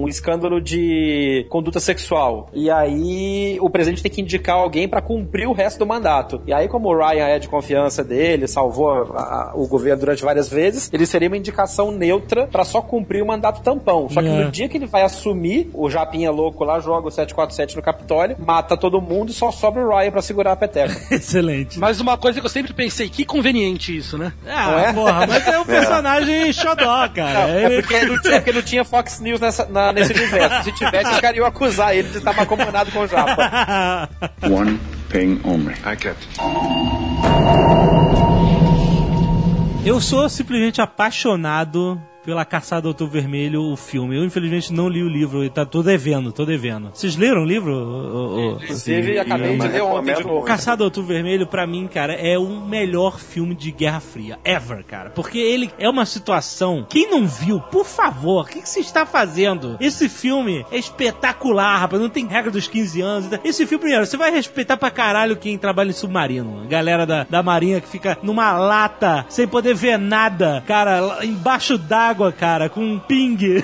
um escândalo de conduta sexual. E aí o presidente tem que indicar alguém pra cumprir o resto do mandato. E aí, como o Ryan é de confiança dele, salvou a- a- o governo durante várias vezes, ele seria uma indicação neutra pra só cumprir o mandato tampão. Só que É. no dia que ele vai assumir, o Japinha louco lá joga o 747 no Capitólio, mata todo mundo e só sobra o Ryan pra segurar a peteca. Excelente. Mas uma coisa que eu sempre pensei, que conveniente isso, né? Ah, Não é? porra, mas é um personagem xodó, cara. É Ele- porque não tinha, é porque não tinha Fox News nessa, na- nesse universo. Se tivesse, os caras iam acusar ele de estar mancomunado com o Japa. One thing only. I get it. Eu sou simplesmente apaixonado pela Caçada do Outubro Vermelho, o filme. Eu, infelizmente, não li o livro, e tá, tô devendo, tô devendo. Vocês leram o livro? Inclusive, acabei de ler ontem de novo. Caçada do Outubro Vermelho, pra mim, cara, é o melhor filme de Guerra Fria, ever, cara. Porque ele é uma situação. Quem não viu, por favor, o que, que você está fazendo? Esse filme é espetacular, rapaz. Não tem regra dos 15 anos. Esse filme, primeiro, você vai respeitar pra caralho quem trabalha em submarino. A galera da, da Marinha que fica numa lata, sem poder ver nada, cara, embaixo d'água, cara, com um ping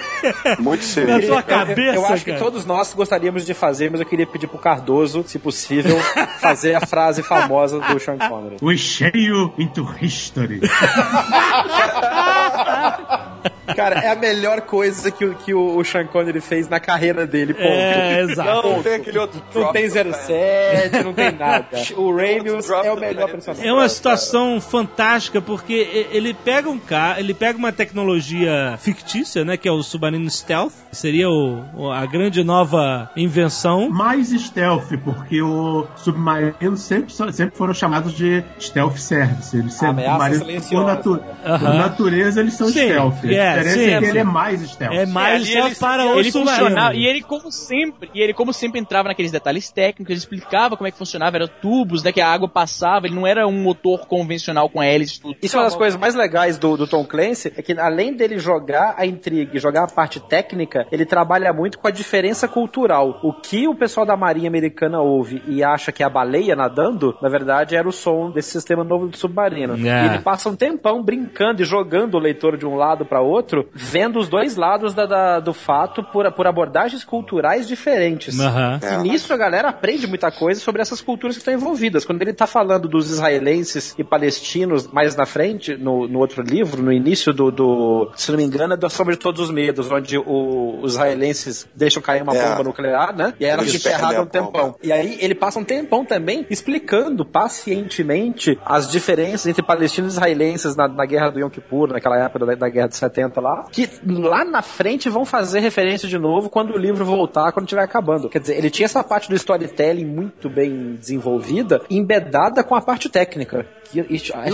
Muito na sério. sua Eu- cabeça, eu, acho cara. que todos nós gostaríamos de fazer, mas eu queria pedir pro Cardoso, se possível, fazer a frase famosa do Sean Connery. We you into history. Cara, é a melhor coisa que, o- que o, o Sean Connery fez na carreira dele, ponto. É, exato. Não tem aquele outro Não drop tem do cara. 07, não tem nada. O Ramius Drop é o melhor personagem. É uma situação fantástica porque ele pega um cara, ele pega uma tecnologia fictícia, né, que é o submarino stealth, seria o, o- a grande nova invenção. Mais stealth, porque o submarino sempre, sempre foram chamados de stealth service. Eles sempre, Ameaça silenciosa. por, natu- Aham. por natureza, eles são Sim, stealth. É, a diferença sim, é que sim. ele é mais stealth. É mais stealth ele- para o ele submarino. funcionava e ele como sempre e ele como sempre entrava naqueles detalhes técnicos ele explicava como é que funcionava era tubos né que a água passava ele não era um motor convencional com hélice tudo Isso é uma das coisas mais legais do, do Tom Clancy, é que além dele jogar a intriga e jogar a parte técnica, ele trabalha muito com a diferença cultural. O que o pessoal da Marinha Americana ouve e acha que é a baleia nadando, na verdade era o som desse sistema novo do submarino. É. E ele passa um tempão brincando e jogando o leitor de um lado para outro, vendo os dois lados da- da- do fato por, por abordagens culturais diferentes. Aham. E nisso a galera aprende muita coisa sobre essas culturas que estão envolvidas. Quando ele tá falando dos israelenses e palestinos mais na frente, no, no outro livro, no início do, do- se não me engano, é da Sombra de Todos os Medos, onde o- os israelenses deixam cair uma É. bomba nuclear, né? E aí ela fica um bomba. tempão. E aí ele passa um tempão também explicando pacientemente as diferenças entre palestinos e israelenses na, na guerra do Yom Kippur, naquela época da, da guerra de 70 lá, que lá na frente vão fazer referência de novo quando o livro voltar, quando estiver acabando. Quer dizer, ele tinha essa parte do storytelling muito bem desenvolvida, embedada com a parte técnica.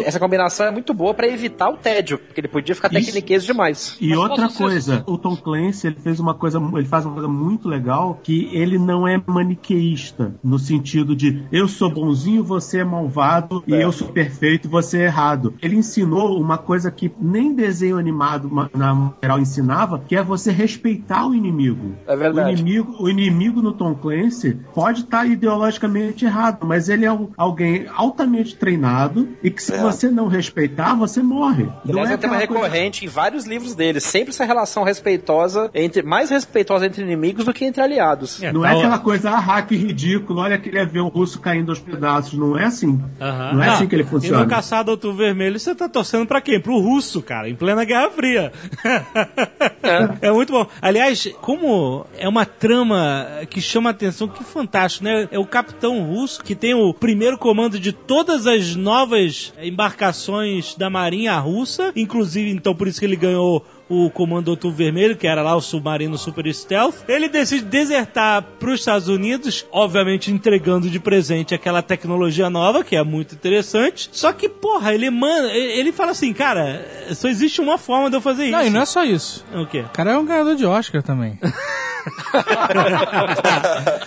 Essa combinação é muito boa pra evitar o tédio, porque ele podia ficar tecniquez demais. E Mas outra ser- coisa, o Tom Clancy ele fez uma coisa, ele faz uma coisa muito legal que ele não é maniqueísta no sentido de eu sou bonzinho, você é malvado e eu sou perfeito, você é errado. Ele ensinou uma coisa que nem desenho animado ma- na geral ensinava, que é você respeitar o inimigo. É verdade. O inimigo, o inimigo no Tom Clancy pode estar ideologicamente errado, mas ele é um- alguém altamente treinado e que se É. você não respeitar, você morre. Aliás, é um tema aquela coisa- recorrente em vários livros dele. Sempre essa relação respeitosa, entre mais respeitosa entre inimigos do que entre aliados. É, Não tá é ó- aquela coisa, ah, que ridículo, olha aquele avião russo caindo aos pedaços. Não é assim. Aham. Não é assim que ele E funciona. no Caçado Outubro Vermelho, você tá torcendo pra quem? Pro russo, cara, em plena Guerra Fria. É. muito bom. Aliás, como é uma trama que chama a atenção, que fantástico, né? É o capitão russo que tem o primeiro comando de todas as novas embarcações da Marinha Russa, inclusive, então, por isso que ele ganhou o comando Outubro Vermelho, que era lá o submarino Super Stealth. Ele decide desertar para os Estados Unidos, obviamente entregando de presente aquela tecnologia nova, que é muito interessante. Só que, porra, ele manda. Ele fala assim, cara, só existe uma forma de eu fazer isso. Não, e não é só isso. O quê? O cara é um ganhador de Oscar também.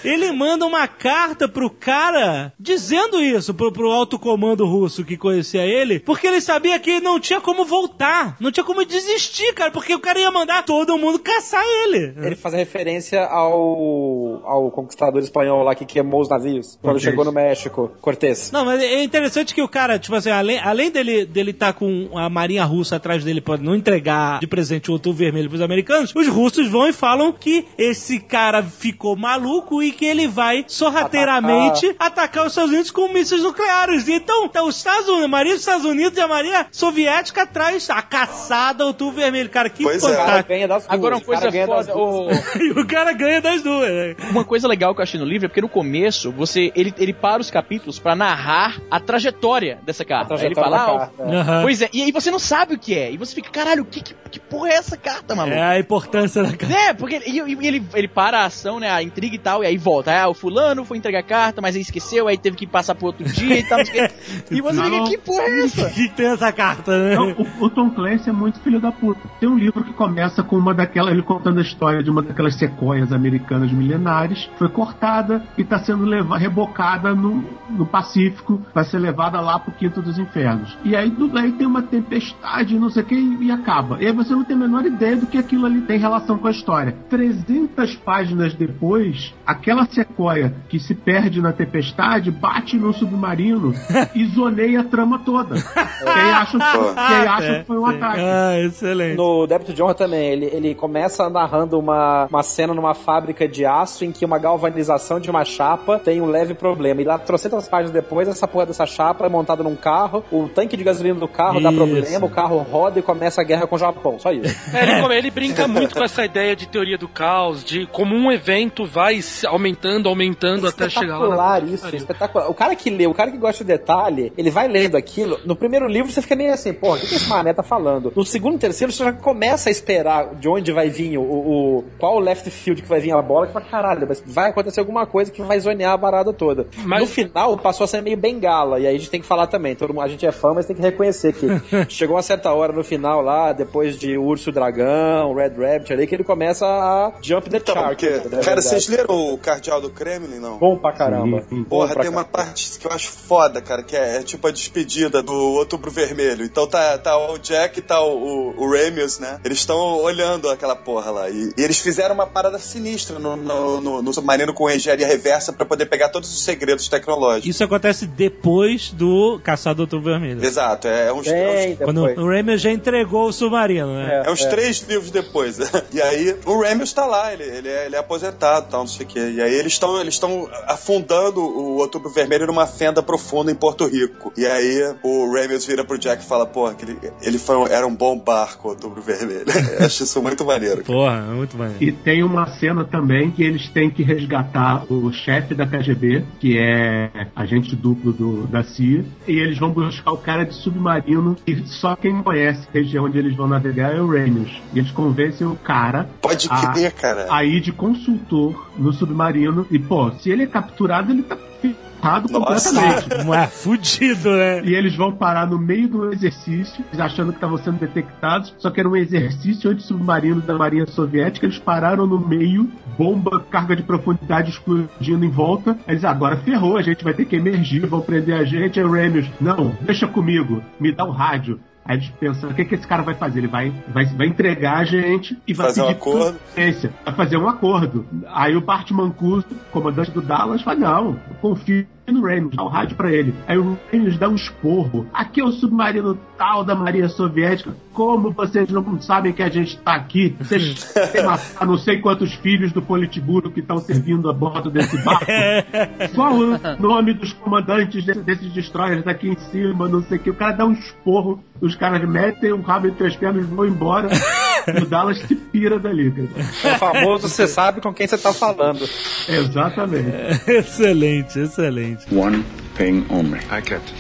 ele manda uma carta pro cara dizendo isso, pro, pro alto comando russo que conhecia ele, porque ele sabia que não tinha como voltar, não tinha como desistir, cara, porque o cara ia mandar todo mundo caçar ele. Ele faz referência ao ao, conquistador espanhol lá que queimou os navios quando Cortés. chegou no México. Cortez. Não, mas é interessante que o cara, tipo assim, além, além dele dele tá com a marinha russa atrás dele pra não entregar de presente o outubro vermelho pros americanos, os russos vão e falam que esse cara ficou maluco e que ele vai sorrateiramente atacar, os Estados Unidos com mísseis nucleares. Então, tá os Estados Unidos, a marinha dos Estados Unidos e a marinha soviética atrás a caçada outubro vermelho. Cara, que Pois é. Cara fantástico. ganha das duas. Agora uma o cara coisa ganha das foda, duas. o- E o cara ganha das duas. né? Uma coisa legal que eu achei no livro é porque no começo você ele, ele para os capítulos pra narrar a trajetória dessa carta. A Aí ele trajetória fala, da ah, carta, é. Aham. Pois é, e aí você não sabe o que é. E você fica, caralho, que, que, que porra é essa carta, maluco? É a importância da cara. É, porque ele, e- e ele, ele para a ação, né, a intriga e tal, e aí volta. Ah, o fulano foi entregar a carta, mas aí esqueceu, aí teve que passar pro outro dia e tal. e você Não. fica, que porra é essa? que tem essa carta, né? Não, o, o Tom Clancy é muito filho da puta. Tem um livro que começa com uma daquelas, ele contando a história de uma daquelas sequoias americanas milenares, foi cortada e está sendo leva, rebocada no, no Pacífico, vai ser levada lá pro Quinto dos Infernos. E aí, do, aí tem uma tempestade, não sei o que, e, e acaba. E aí você não tem a menor ideia do que aquilo ali tem relação com a história. 300 páginas depois, aquela sequoia que se perde na tempestade bate no submarino e zoneia a trama toda. Que aí acham, que aí acham que foi um ataque. Ah, excelente. No Débito de Honra também, ele, ele começa narrando uma, uma cena numa fábrica de aço em que uma galvanização de uma chapa tem um leve problema. E lá, trocentas páginas depois, essa porra dessa chapa é montada num carro, o tanque de gasolina do carro dá Isso. problema, o carro roda e começa a guerra com o Japão. Só isso. É, ele, ele brinca muito com essa ideia de teoria do caos, de como um evento vai aumentando, aumentando até chegar lá. espetacular isso, espetacular. O cara que lê, o cara que gosta de detalhe, ele vai lendo aquilo. No primeiro livro você fica meio assim, porra, o que, que esse mané tá falando? No segundo e terceiro você já começa a esperar de onde vai vir o, o- qual o left field que vai vir a bola, que fala, caralho, mas vai acontecer alguma coisa que vai zonear a parada toda. Mas- No final passou a ser meio bengala, e aí a gente tem que falar também, todo mundo, a gente é fã, mas tem que reconhecer que chegou uma certa hora no final lá, depois de Urso Dragão, Red Rabbit ali, que ele começa a jump the Então, shark. porque, né, na cara, verdade. vocês leram o Cardeal do Kremlin, não? Bom pra caramba. Bom Porra, pra tem uma caramba. parte que eu acho foda, cara, que é, é tipo a despedida do Outubro Vermelho. Então tá, tá o Jack e tá o, o, o Né? Eles estão olhando aquela porra lá. E, e eles fizeram uma parada sinistra no, no, no, no submarino com engenharia reversa pra poder pegar todos os segredos tecnológicos. Isso acontece depois do Caçado do Outubro Vermelho. Exato, é, uns, é uns, Quando depois. o Ramius já entregou o submarino, né? é uns três livros depois. e aí o Ramius tá lá, ele, ele, é, ele é aposentado tal, não sei o quê. E aí eles estão eles estão afundando o Outubro Vermelho numa fenda profunda em Porto Rico. E aí o Ramius vira pro Jack e fala, porra, que ele, ele foi era um bom barco, o Outubro Vermelho. Eu acho isso muito maneiro. Porra, é muito maneiro. E tem uma cena também que eles têm que resgatar o chefe da KGB, que é agente duplo do, da CIA, e eles vão buscar o cara de submarino, e só quem conhece a região onde eles vão navegar é o Ramius. E eles convencem o cara Pode a, crer, cara. a ir de consultor no submarino. E, pô, se ele é capturado, ele tá ferrado completamente. Não é fudido, né? E eles vão parar no meio do exercício, eles achando que estavam sendo detectados, só que era um exercício anti-submarino da Marinha Soviética, eles pararam no meio, bomba, carga de profundidade explodindo em volta. Eles, agora ferrou, a gente vai ter que emergir, vão prender a gente. Aí o Ramius, não, deixa comigo, me dá o rádio. Aí eles pensam, o que, que esse cara vai fazer? Ele vai, vai, vai entregar a gente e vai Fazer um pedir acordo. consciência, Vai fazer um acordo. Aí o Bart Mancuso, comandante do Dallas, fala, não, confio no Ramius, dá o rádio pra ele. Aí o Ramius dá um esporro. Aqui é o submarino tal da Marinha Soviética. Como vocês não sabem que a gente tá aqui? Vocês têm matado não sei quantos filhos do Politburo que estão servindo a bordo desse barco. Qual o nome dos comandantes desse- desses destroyers aqui em cima? Não sei o que. O cara dá um esporro, os caras metem o rabo entre as pernas e vão embora. o Dallas se pira dali, cara. É famoso, você sabe com quem você tá falando. Exatamente. excelente, excelente. One thing only. I kept.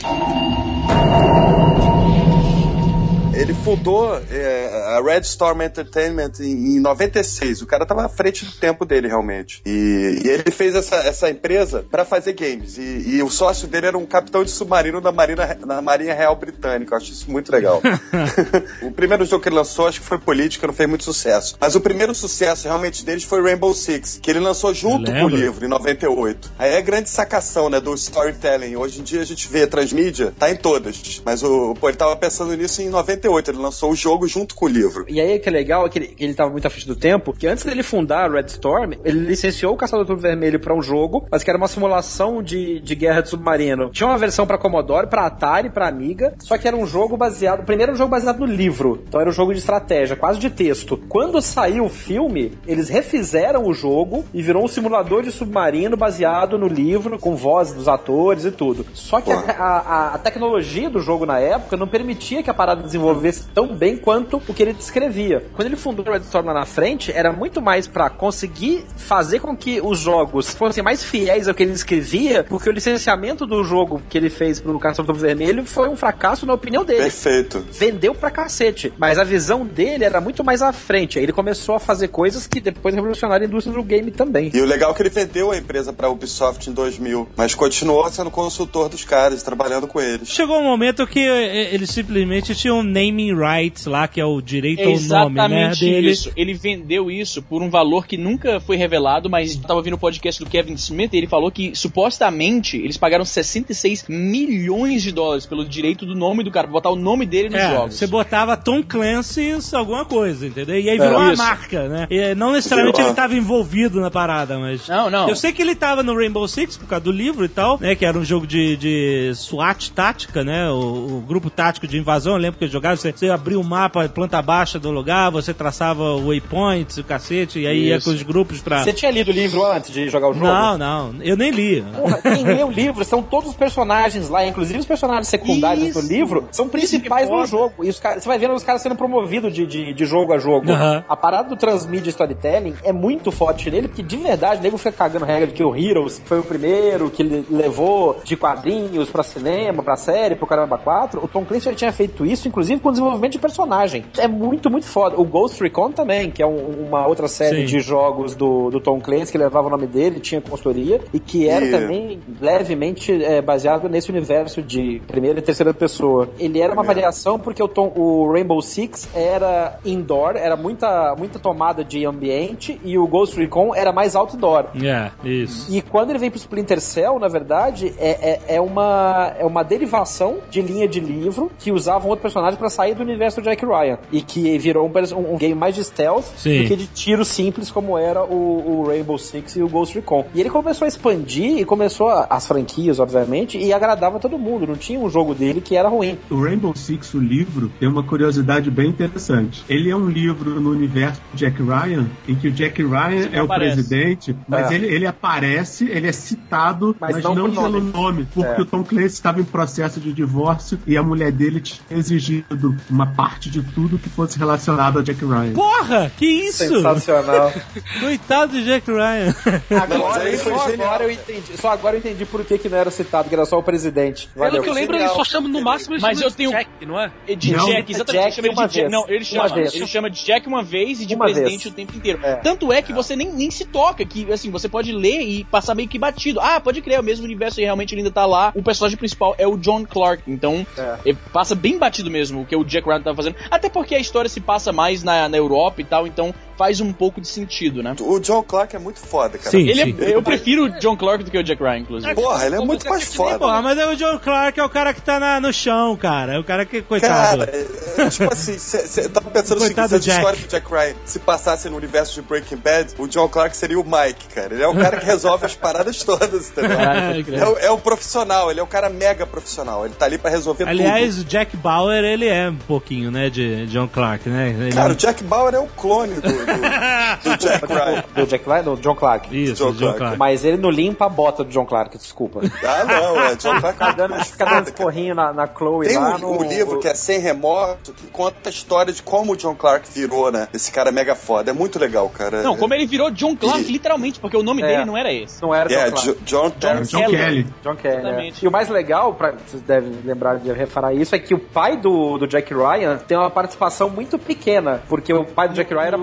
Ele fundou é, a Red Storm Entertainment em, em 96. O cara tava à frente do tempo dele, realmente. E, e ele fez essa, essa empresa para fazer games. E, e o sócio dele era um capitão de submarino da Marina, da Marinha Real Britânica. Eu acho isso muito legal. o primeiro jogo que ele lançou, acho que foi política, não fez muito sucesso. Mas o primeiro sucesso realmente deles foi Rainbow Six, que ele lançou junto com o livro, em 98. Aí é a grande sacação, né, do storytelling. Hoje em dia a gente vê transmídia, tá em todas. Mas o, pô, ele tava pensando nisso em 98. 98. Ele lançou o jogo junto com o livro. E aí que é legal, é que ele, ele tava muito à frente do tempo, que antes dele fundar a Red Storm, ele licenciou o Caçador do Vermelho pra um jogo, mas que era uma simulação de, de guerra de submarino. Tinha uma versão pra Commodore, pra Atari, pra Amiga, só que era um jogo baseado, primeiro era um jogo baseado no livro, então era um jogo de estratégia, quase de texto. Quando saiu o filme, eles refizeram o jogo e virou um simulador de submarino baseado no livro, com voz dos atores e tudo. Só que a, a, a tecnologia do jogo na época não permitia que a parada desenvolvesse tão bem quanto o que ele descrevia. Quando ele fundou o Red Storm lá na frente, era muito mais pra conseguir fazer com que os jogos fossem mais fiéis ao que ele escrevia, porque o licenciamento do jogo que ele fez pro Caçador Vermelho foi um fracasso na opinião dele. Perfeito. Vendeu pra cacete. Mas a visão dele era muito mais à frente. Aí ele começou a fazer coisas que depois revolucionaram a indústria do game também. E o legal é que ele vendeu a empresa pra Ubisoft em 2000, mas continuou sendo consultor dos caras, trabalhando com eles. Chegou um momento que eh, eles simplesmente tinham um naming rights lá, que é o direito ao nome, né, Exatamente dele. isso. Ele vendeu isso por um valor que nunca foi revelado, mas eu tava ouvindo o podcast do Kevin Smith e ele falou que supostamente eles pagaram 66 milhões de dólares pelo direito do nome do cara, pra botar o nome dele nos É, jogos. você botava Tom Clancy's alguma coisa, entendeu? E aí virou uma isso. marca, né? E não necessariamente ele estava envolvido na parada, mas... Não, não. Eu sei que ele tava no Rainbow Six por causa do livro e tal, né? Que era um jogo de, de SWAT tática, né? O, o grupo tático de invasão, eu lembro que eu jogava, você, você abria o mapa, planta baixa do lugar, você traçava waypoints, o cacete, e aí ia Isso. com os grupos pra... Você tinha lido o livro antes de jogar o jogo? Não, não, eu nem li. Porra, quem lê o livro são todos os personagens lá, inclusive os personagens secundários Isso. do livro, são principais no jogo. E os caras, você vai vendo os caras sendo promovidos de, de, de jogo a jogo. Aham. A parada do transmídia storytelling é muito forte nele, porque de verdade, o nego fica cagando regra de que o Heroes foi o primeiro que ele levou de quadrinhos pra cinema, pra série, pro Caramba 4. O Tom Clancy já tinha feito isso, inclusive com desenvolvimento de personagem. É muito, muito foda. O Ghost Recon também, que é um- uma outra série Sim. de jogos do, do Tom Clancy que levava o nome dele, tinha consultoria, e que era E- também levemente é, baseado nesse universo de primeira e terceira pessoa. Ele era uma variação porque o, Tom- o Rainbow Six era indoor, era muita, muita tomada de ambiente, e o Ghost Recon era mais outdoor. É, isso. E quando ele vem pro Splinter Cell, na verdade, é, é, é uma, é uma derivação de linha de livro que usava um outro personagem pra sair do universo do Jack Ryan. E que virou um, perso- um game mais de stealth Sim. do que de tiro simples, como era o, o Rainbow Six e o Ghost Recon. E ele começou a expandir e começou a- as franquias, obviamente, e agradava todo mundo. Não tinha um jogo dele que era ruim. O Rainbow Six, o livro, tem uma curiosidade bem interessante. Ele é um livro no universo do Jack Ryan, em que o Jack Ryan é o aparece. presidente, mas É. ele, ele aparece, ele é citado, Mas mas, não não, pelo nome. nome, porque É. o Tom Clancy estava em processo de divórcio e a mulher dele tinha exigido uma parte de tudo que fosse relacionado a Jack Ryan. Porra, que isso? Sensacional. Coitado do Jack Ryan. Agora, foi só genial. agora eu entendi. Só agora eu entendi por que, que não era citado, que era só o presidente. Valeu. Pelo que eu lembro, ele só chama no máximo ele Mas eu de tenho- Jack, não é? É De Não. Jack, exatamente. Jack ele chama uma de Jack. vez. Não, ele Uma chama, vez. ele chama de Jack uma vez e de Uma presidente vez. o tempo inteiro. É. Tanto é que você nem, nem se toca, que assim, você pode ler e passar meio que batido. Ah, pode crer, é o mesmo universo e realmente ele ainda tá lá. O personagem principal é o John Clark. Então, É. é, passa bem batido mesmo o que o Jack Ryan tava fazendo. Até porque a história se passa mais na, na Europa e tal, então faz um pouco de sentido, né? O John Clark é muito foda, cara. Sim. Ele é- eu prefiro o John Clark do que o Jack Ryan, inclusive. Porra, ele é muito mais foda. Porra, mas é o John Clark é o cara que tá na- no chão, cara. É o cara que, coitado. Cara, é, tipo assim, você tava pensando assim, Coitado se a história do Jack Ryan se passasse no universo de Breaking Bad, o John Clark seria o Mike, cara. Ele é o cara que resolve as paradas todas, entendeu? É, o- é o profissional, ele é o cara mega profissional. Ele tá ali pra resolver Aliás, o Jack Bauer, ele é um pouquinho, né, de John Clark, né? Ele tudo. Cara, é o Jack Bauer é o clone do, do, do Jack Ryan. Do Jack Ryan? Do John Clark. Isso, John John Clark. Clark. Mas ele não limpa a bota do John Clark, desculpa. Ah, não, é. John Clark Fica dando, é fica dando esporrinho na, na Chloe Tem lá um, no... um livro que é Sem Remorso, que conta a história de como o John Clark virou, né? Esse cara mega foda. É muito legal, cara. Não, como ele virou John Clark, E- literalmente, porque o nome É. dele não era esse. Não era É, John Clark. Jo- John, John, John Kelly. John Kelly, é. E o mais legal, pra, vocês devem lembrar de reparar isso, é que o pai do, do Jack Ryan tem uma participação muito pequena, porque o pai do Jack Ryan era O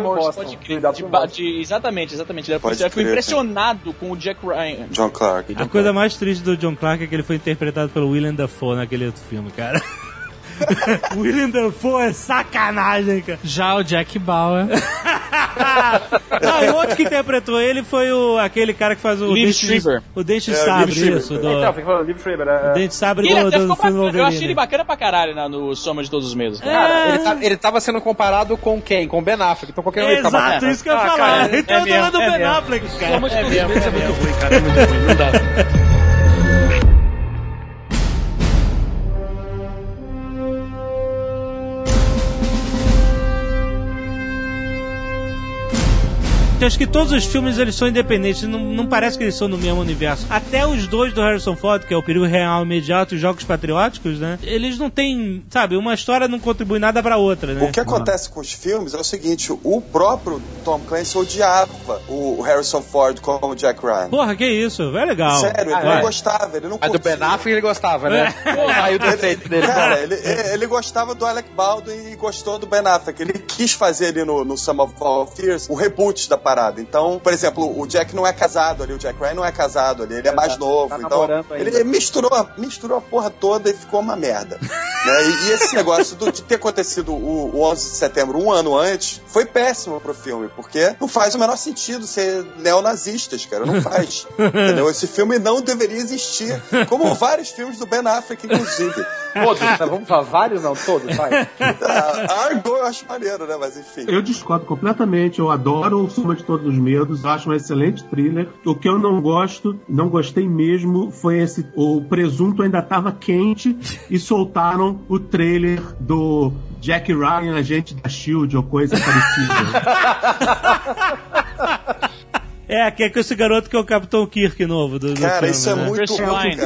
policial em Boston. Pode crer. De- de- exatamente, exatamente. Ele era Pode policial. Eu fui crer, impressionado com o Jack Ryan. John Clark. A coisa mais triste do John Clark é que ele foi interpretado pelo William Dafoe naquele outro filme, cara. William Dafoe é sacanagem, cara. Já o Jack Bauer. ah, e o outro que interpretou ele foi o, aquele cara que faz o Liv Dente de- Schreiber. O Dente de É, Sabre, Liv isso. Do, Então, fica falando, Liv Schreiber. é- o Dente de Sabre ele do, até do, ficou filme bacana. Eu achei ele Wolverine. bacana pra caralho na- no Soma de Todos os Medos. Cara, ele, tá- ele tava sendo comparado com quem? Com o Ben Affleck. Então qualquer um ele tá Exato, isso que eu ia Ah, falar. cara, então é eu tô falando do mesmo, é Ben. Affleck, cara. Soma de todos os meses é muito ruim, cara. É muito ruim. Não dá. Eu acho que todos os filmes eles são independentes, não, não parece que eles são no mesmo universo. Até os dois do Harrison Ford, que é o Perigo Real Imediato e os Jogos Patrióticos, né? Eles não têm, sabe, uma história não contribui nada pra outra, né? O que acontece com os filmes é o seguinte: o próprio Tom Clancy odiava o Harrison Ford como Jack Ryan. Porra, que isso, é legal. Sério, ele Vai. não gostava, ele não Mas do. Ben Affleck ele gostava, né? Aí o defeito dele. Cara, ele, ele gostava do Alec Baldwin e gostou do Ben Affleck. Ele quis fazer ali no, no Sum of All Fears o reboot da parada. Então, por exemplo, o Jack não é casado ali, o Jack Ryan não é casado ali, ele é mais novo. tá então, ainda. ele misturou, misturou a porra toda e ficou uma merda. né? e, e esse negócio do- de ter acontecido o, o 11 de setembro um ano antes foi péssimo pro filme, porque não faz o menor sentido ser neonazistas, cara. Não faz. entendeu? Esse filme não deveria existir, como vários filmes do Ben Affleck, inclusive. Todos, tá? vamos falar vários, não, todos, vai. A Argo eu acho maneiro, né? Mas enfim. Eu discordo completamente. Eu adoro o Soma de Todos os Medos. Acho um excelente thriller. O que eu não gosto, não gostei mesmo, foi esse. O presunto ainda estava quente e soltaram o trailer do Jack Ryan, agente da Shield ou coisa parecida. É, que é com esse garoto que é o Capitão Kirk novo do, do Cara, filme, isso é né? muito ruim,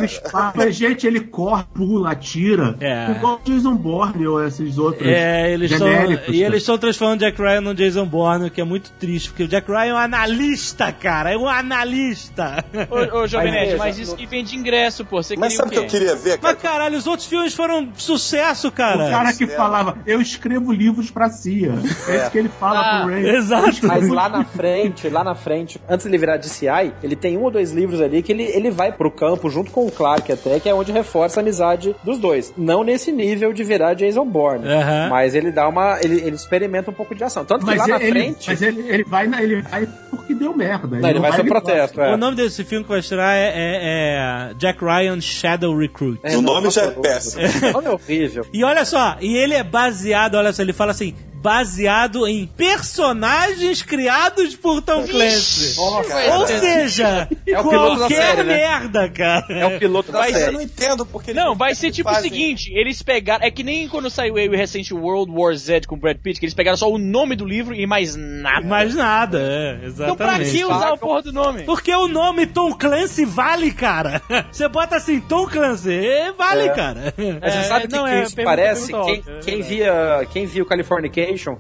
Pine, gente, ele corre, pula, atira. É. Igual o Jason Bourne ou esses outros. É, eles estão. genéricos, E eles estão transformando o Jack Ryan no Jason Bourne, o que é muito triste, porque o Jack Ryan é um analista, cara. É um analista. Ô, ô Jovem Mas Nerd, veja, mas isso que vende ingresso, pô. Você Mas sabe o que eu queria ver, cara? Mas caralho, os outros filmes foram sucesso, cara. O cara que falava, eu escrevo livros pra CIA. É isso que ele fala Ah, pro Ray. exato. Mas lá na frente, lá na frente, antes de ele virar DCI, ele tem um ou dois livros ali que ele, ele vai pro campo junto com o Clark até, que é onde reforça a amizade dos dois. Não nesse nível de virar Jason Bourne, Aham. mas ele dá uma. Ele, ele experimenta um pouco de ação. Tanto que Mas, lá na ele, frente. mas ele, ele vai, na- ele vai porque deu merda. Não, ele vai não ser protesto, é. O nome desse filme que vai estrear é, é- é Jack Ryan Shadow Recruit. O nome já é péssimo. O nome é horrível. E olha só, e ele é baseado, olha só, ele fala assim, baseado em personagens criados por Tom Clancy. Nossa, Ou seja, É o piloto da qualquer série, né? merda, cara. é o piloto da Mas eu série. não entendo porque Não, vai ser tipo o fazem- seguinte, eles pegaram. É que nem quando saiu aí o recente World War Z com o Brad Pitt, que eles pegaram só o nome do livro e mais nada. Mais nada, é, Então pra exatamente. que usar o porra do nome? Porque o nome Tom Clancy vale, cara. Você bota assim, Tom Clancy, é, vale, É. cara. Mas você É, sabe que, não, que é, isso parece? Quem, é quem via, quem viu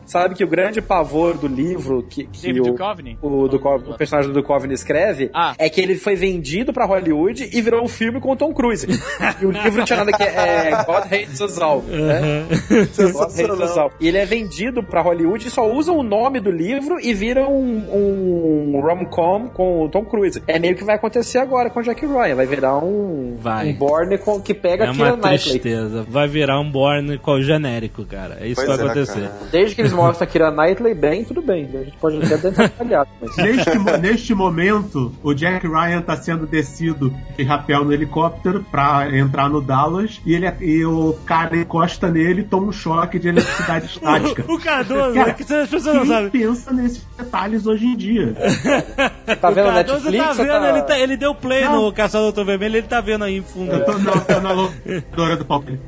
Sabe que o grande pavor do livro que, que David o, Duchovny? o, Duchovny- o personagem do Duchovny escreve Ah. é que ele foi vendido pra Hollywood e virou um filme com o Tom Cruise. e o livro tinha nada que é, é God Hates Us All. Né? God Hates Us All. E ele é vendido pra Hollywood e só usam o nome do livro e vira um, um rom-com com o Tom Cruise. É meio que vai acontecer agora com o Jack Ryan. Vai virar um, Vai. um Bourne com, que pega É a uma tristeza. Vai virar um Born com genérico, cara. É isso Pois que vai é, acontecer. cara. Desde que eles mostram a Kira Knightley bem, tudo bem. A gente pode até tentar falhar. Mas... Neste, neste momento, o Jack Ryan tá sendo descido de rapel no helicóptero pra entrar no Dallas e, ele, e o cara encosta nele e toma um choque de eletricidade estática. O Cardoso, Cara, é que as pessoas não sabem. pensa nesses detalhes hoje em dia? Tá vendo o Netflix? tá vendo, tá- ele, tá- ele deu play Não. no Caçador do Vermelho, ele tá vendo aí em fundo. Eu tô, não, tô na locadora do palpite.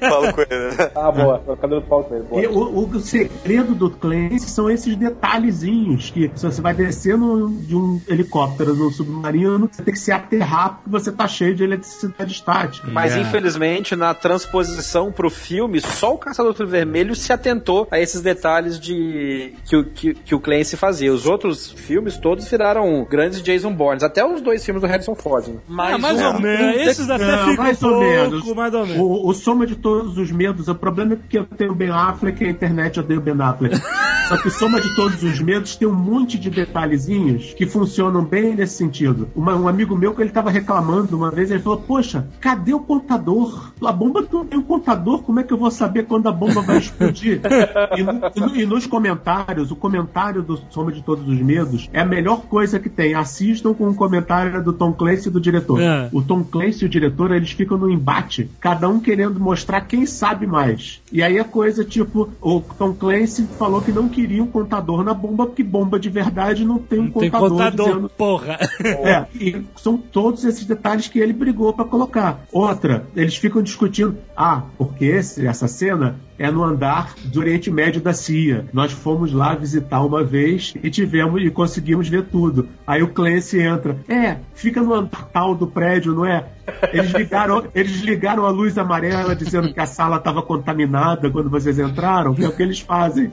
Falo com ele. né? Ah, boa. O cabelo pau com ele. Boa. E o, o segredo do Clancy são esses detalhezinhos que se você vai descendo de um helicóptero no submarino, você tem que se aterrar porque você tá cheio de eletricidade estática. Mas É. infelizmente, na transposição pro filme, só o Caçador do Vermelho se atentou a esses detalhes de que, o- que, que o Clancy fazia. Os outros filmes todos viraram grandes Jason Bournes, até os dois filmes do Harrison Ford. né? Ah, mais ou menos. Esses até Não, ficam mais ou menos. mais ou menos. O, o soma de todos os medos, o problema é que eu tenho Ben Affleck e a internet odeia o Ben Affleck. Só que Soma de Todos os Medos tem um monte de detalhezinhos que funcionam bem nesse sentido. Uma- um amigo meu que ele tava reclamando uma vez, ele falou: Poxa, cadê o contador? A bomba não tem um contador, como é que eu vou saber quando a bomba vai explodir? e, no- e no- e nos comentários, o comentário do Soma de Todos os Medos é a melhor coisa que tem. Assistam com o comentário do Tom Clancy e do diretor. É. O Tom Clancy e o diretor, eles ficam no embate, cada um querendo mostrar quem sabe mais. E aí a coisa, tipo, o Tom Clancy falou que não queria um contador na bomba, porque bomba de verdade não tem um Tem contador, contador, dizendo porra. é, e são todos esses detalhes que ele brigou pra colocar. Outra, eles ficam discutindo, ah, porque esse, essa cena é no andar do Oriente Médio da CIA. Nós fomos lá visitar uma vez e tivemos e conseguimos ver tudo. Aí o Clancy entra, é, fica no andar tal do prédio, não é? Eles ligaram, eles ligaram a luz amarela dizendo que a sala estava contaminada quando vocês entraram, que é o que eles fazem.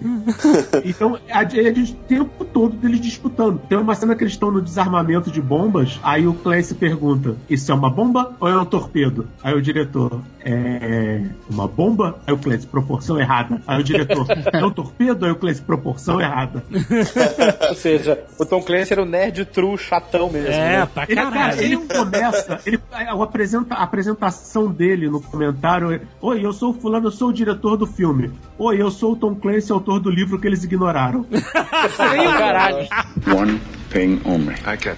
Então, a- eles o tempo todo deles disputando. Tem uma cena que eles estão no desarmamento de bombas, aí o Clancy pergunta: Isso é uma bomba ou é um torpedo? Aí o diretor, é uma bomba? Aí o Clancy, proporção errada. Aí o diretor, é um torpedo? Aí o Clancy, proporção errada. Ou seja, o Tom Clancy era o nerd true chatão mesmo. É, né? pra Ele, cara, caralho. ele começa, ele, a, apresenta, a apresentação dele no comentário é, Oi, eu sou o fulano, eu sou o diretor do filme. Oi, eu sou o Tom Clancy, autor do livro que eles ignoraram. Caralho. One thing only. I get.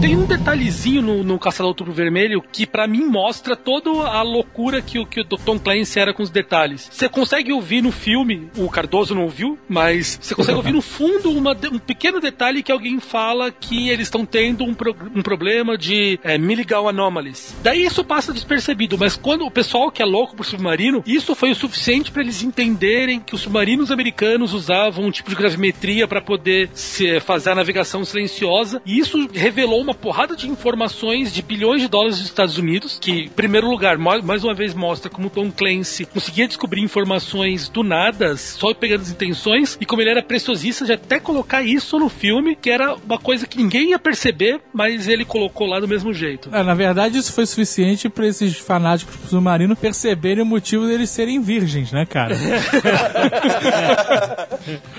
Tem um detalhezinho no, no Caçador Outubro Vermelho que pra mim mostra toda a loucura que, o- que o Tom Clancy era com os detalhes. Você consegue ouvir no filme, o Cardoso não ouviu, mas você consegue ouvir no fundo uma um pequeno detalhe que alguém fala que eles estão tendo um, pro- um problema de é, Milligan Anomalies. Daí isso passa despercebido, mas quando o pessoal que é louco por submarino, isso foi o suficiente pra eles entenderem que os submarinos americanos usavam um tipo de gravimetria pra poder se, fazer a navegação silenciosa, e isso revelou uma porrada de informações de bilhões de dólares dos Estados Unidos, que, em primeiro lugar, mais uma vez mostra como Tom Clancy conseguia descobrir informações do nada, só pegando as intenções, e como ele era preciosista de até colocar isso no filme, que era uma coisa que ninguém ia perceber, mas ele colocou lá do mesmo jeito. É, na verdade, isso foi suficiente pra esses fanáticos submarinos perceberem o motivo deles serem virgens, né, cara?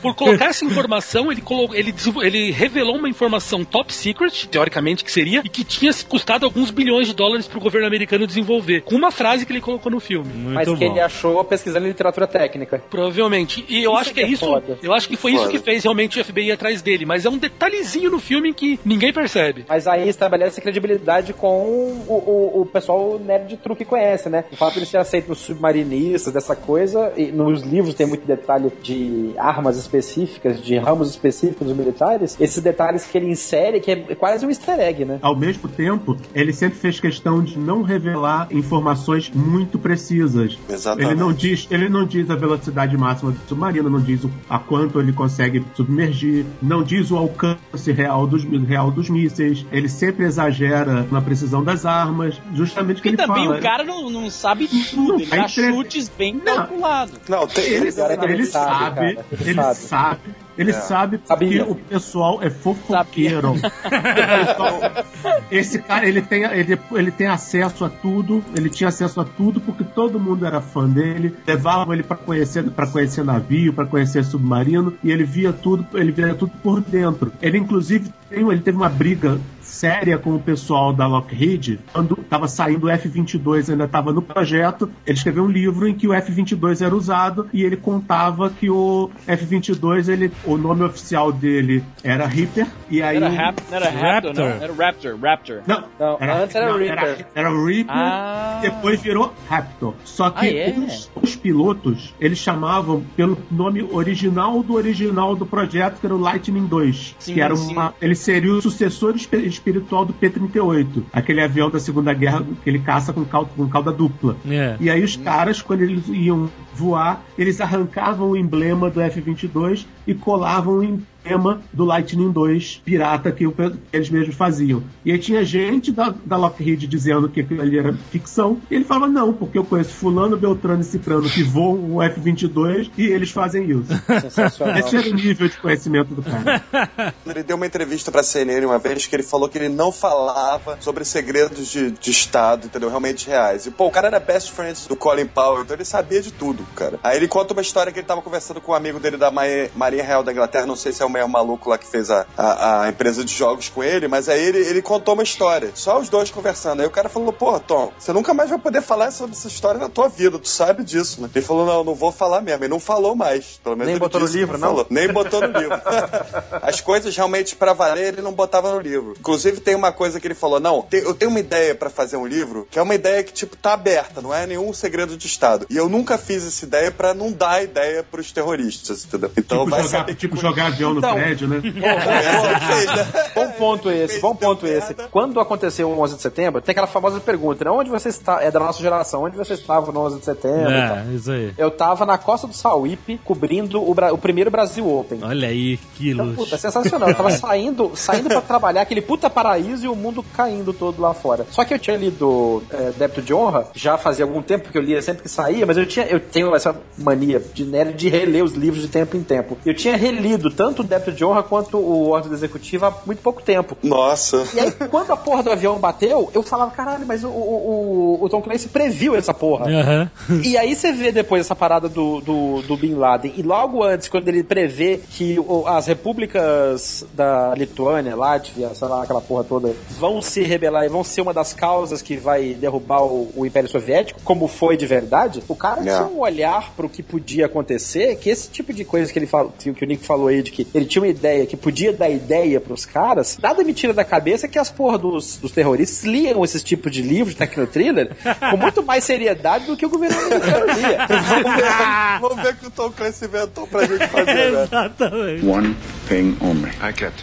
Por colocar essa informação, ele, ele, ele revelou uma informação top secret, teoricamente que seria, e que tinha custado alguns bilhões de dólares pro governo americano desenvolver, com uma frase que ele colocou no filme. Mas que ele achou pesquisando literatura técnica. Provavelmente. E eu Isso acho que que é é isso. foda. Eu acho que foi isso Foda. que fez realmente o FBI ir atrás dele. Mas é um detalhezinho no filme que ninguém percebe. Mas aí estabelece credibilidade com o, o, o pessoal nerd de truque que conhece, né? O fato de ele ser aceito nos submarinistas, dessa coisa, e nos livros tem muito detalhe de armas específicas, de ramos específicos dos militares, esses detalhes que ele insere, que é quase um easter egg, né? Ao mesmo tempo, ele sempre fez questão de não revelar informações muito precisas. Exatamente. Ele não diz, ele não diz a velocidade máxima do submarino, não diz o- a quanto ele consegue submergir, não diz o alcance real dos, real dos mísseis. Ele sempre exagera na precisão das armas, justamente o que Porque ele também fala. o cara não, não sabe Não, tudo, ele a dá entre- chutes bem calculados. Não, tem, Ele, ele, ele ele sabe, sabe, cara, ele ele sabe. Ele É. sabe porque Sabia. o pessoal é fofoqueiro. Esse cara, ele tem, ele, ele tem acesso a tudo, ele tinha acesso a tudo porque todo mundo era fã dele, levavam ele para conhecer, para conhecer navio, para conhecer submarino, e ele via tudo, ele via tudo por dentro. Ele inclusive tem, ele teve uma briga séria com o pessoal da Lockheed quando estava saindo o F-22, ainda estava no projeto. Ele escreveu um livro em que o F-22 era usado e ele contava que o F-22, ele, o nome oficial dele era Reaper e aí Era, o- rap, não era Raptor, não. Era Raptor, Raptor. não, Não, antes era Reaper. Era, era o Reaper, Ah. depois virou Raptor. Só que Ah, é? os, os pilotos, eles chamavam pelo nome original do original do projeto, que era o Lightning 2. Sim, que era sim. uma, ele seria o sucessor espi- espiritual do P-38. Aquele avião da Segunda Guerra que ele caça com, cal, com cauda dupla. É. E aí os caras, quando eles iam voar, eles arrancavam o emblema do F-22 e colavam o emblema do Lightning 2 pirata que, o pe- que eles mesmos faziam. E aí tinha gente da, da Lockheed dizendo que aquilo ali era ficção, e ele falava, não, porque eu conheço fulano, Beltrano e Cicrano que voam o F-22 e eles fazem isso. Sensacional. Esse era o nível de conhecimento do cara. Ele deu uma entrevista pra CNN uma vez que ele falou que ele não falava sobre segredos de, de Estado, entendeu? Realmente reais. E, pô, o cara era best friends do Colin Powell, então ele sabia de tudo. Cara. Aí ele conta uma história que ele tava conversando com um amigo dele da Ma- Marinha Real da Inglaterra, não sei se é o meio maluco lá que fez a, a, a empresa de jogos com ele, mas aí ele, ele contou uma história. Só os dois conversando. Aí o cara falou, porra, Tom, você nunca mais vai poder falar sobre essa história na tua vida, tu sabe disso, né? Ele falou, não, não vou falar mesmo. Ele não falou mais. Pelo menos Nem botou no disse que livro, não? falou. Nem botou no livro. As coisas realmente pra valer ele não botava no livro. Inclusive tem uma coisa que ele falou, não, eu tenho uma ideia pra fazer um livro, que é uma ideia que tipo tá aberta, não é nenhum segredo de estado. E eu nunca fiz essa ideia pra não dar a ideia pros terroristas, entendeu? Então tipo, vai jogar, saber tipo jogar avião Então. no prédio, né? Bom ponto esse, bom ponto esse. Quando aconteceu o 11 de setembro, tem aquela famosa pergunta, né? Onde você está? É da nossa geração, onde você estava no 11 de setembro? e tal. É, isso aí. Eu tava na costa do Sauípe, cobrindo o, Bra- o primeiro Brasil Open. Olha aí, quilos. Puta, é sensacional. Eu tava saindo, saindo pra trabalhar, aquele puta paraíso e o mundo caindo todo lá fora. Só que eu tinha lido é, Débito de Honra, já fazia algum tempo que eu lia sempre que saía, mas eu tinha, eu tenho essa mania de nerd de reler os livros de tempo em tempo. Eu tinha relido tanto o Débito de Honra quanto o Ordem do Executivo há muito pouco tempo. Nossa. E aí, quando a porra do avião bateu, eu falava, caralho, mas o, o, o- Tom Clancy previu essa porra. Aham. E aí você vê depois essa parada do, do, do Bin Laden. E logo antes, quando ele prevê que as repúblicas da Lituânia, Látvia, sei lá, aquela porra toda, vão se rebelar e vão ser uma das causas que vai derrubar o, o Império Soviético, como foi de verdade, o cara tinha um olhar pro que podia acontecer, que esse tipo de coisa que ele falou, que o Nick falou aí, de que ele tinha uma ideia, que podia dar ideia pros caras, nada me tira da cabeça que as porra dos, dos terroristas liam esses tipos de livros de tecnotriller com muito mais seriedade do que o governo americano lia. Vamos ver, vamos ver o que o Tom Clancy inventou pra gente fazer, né? Exatamente. One thing only. I get.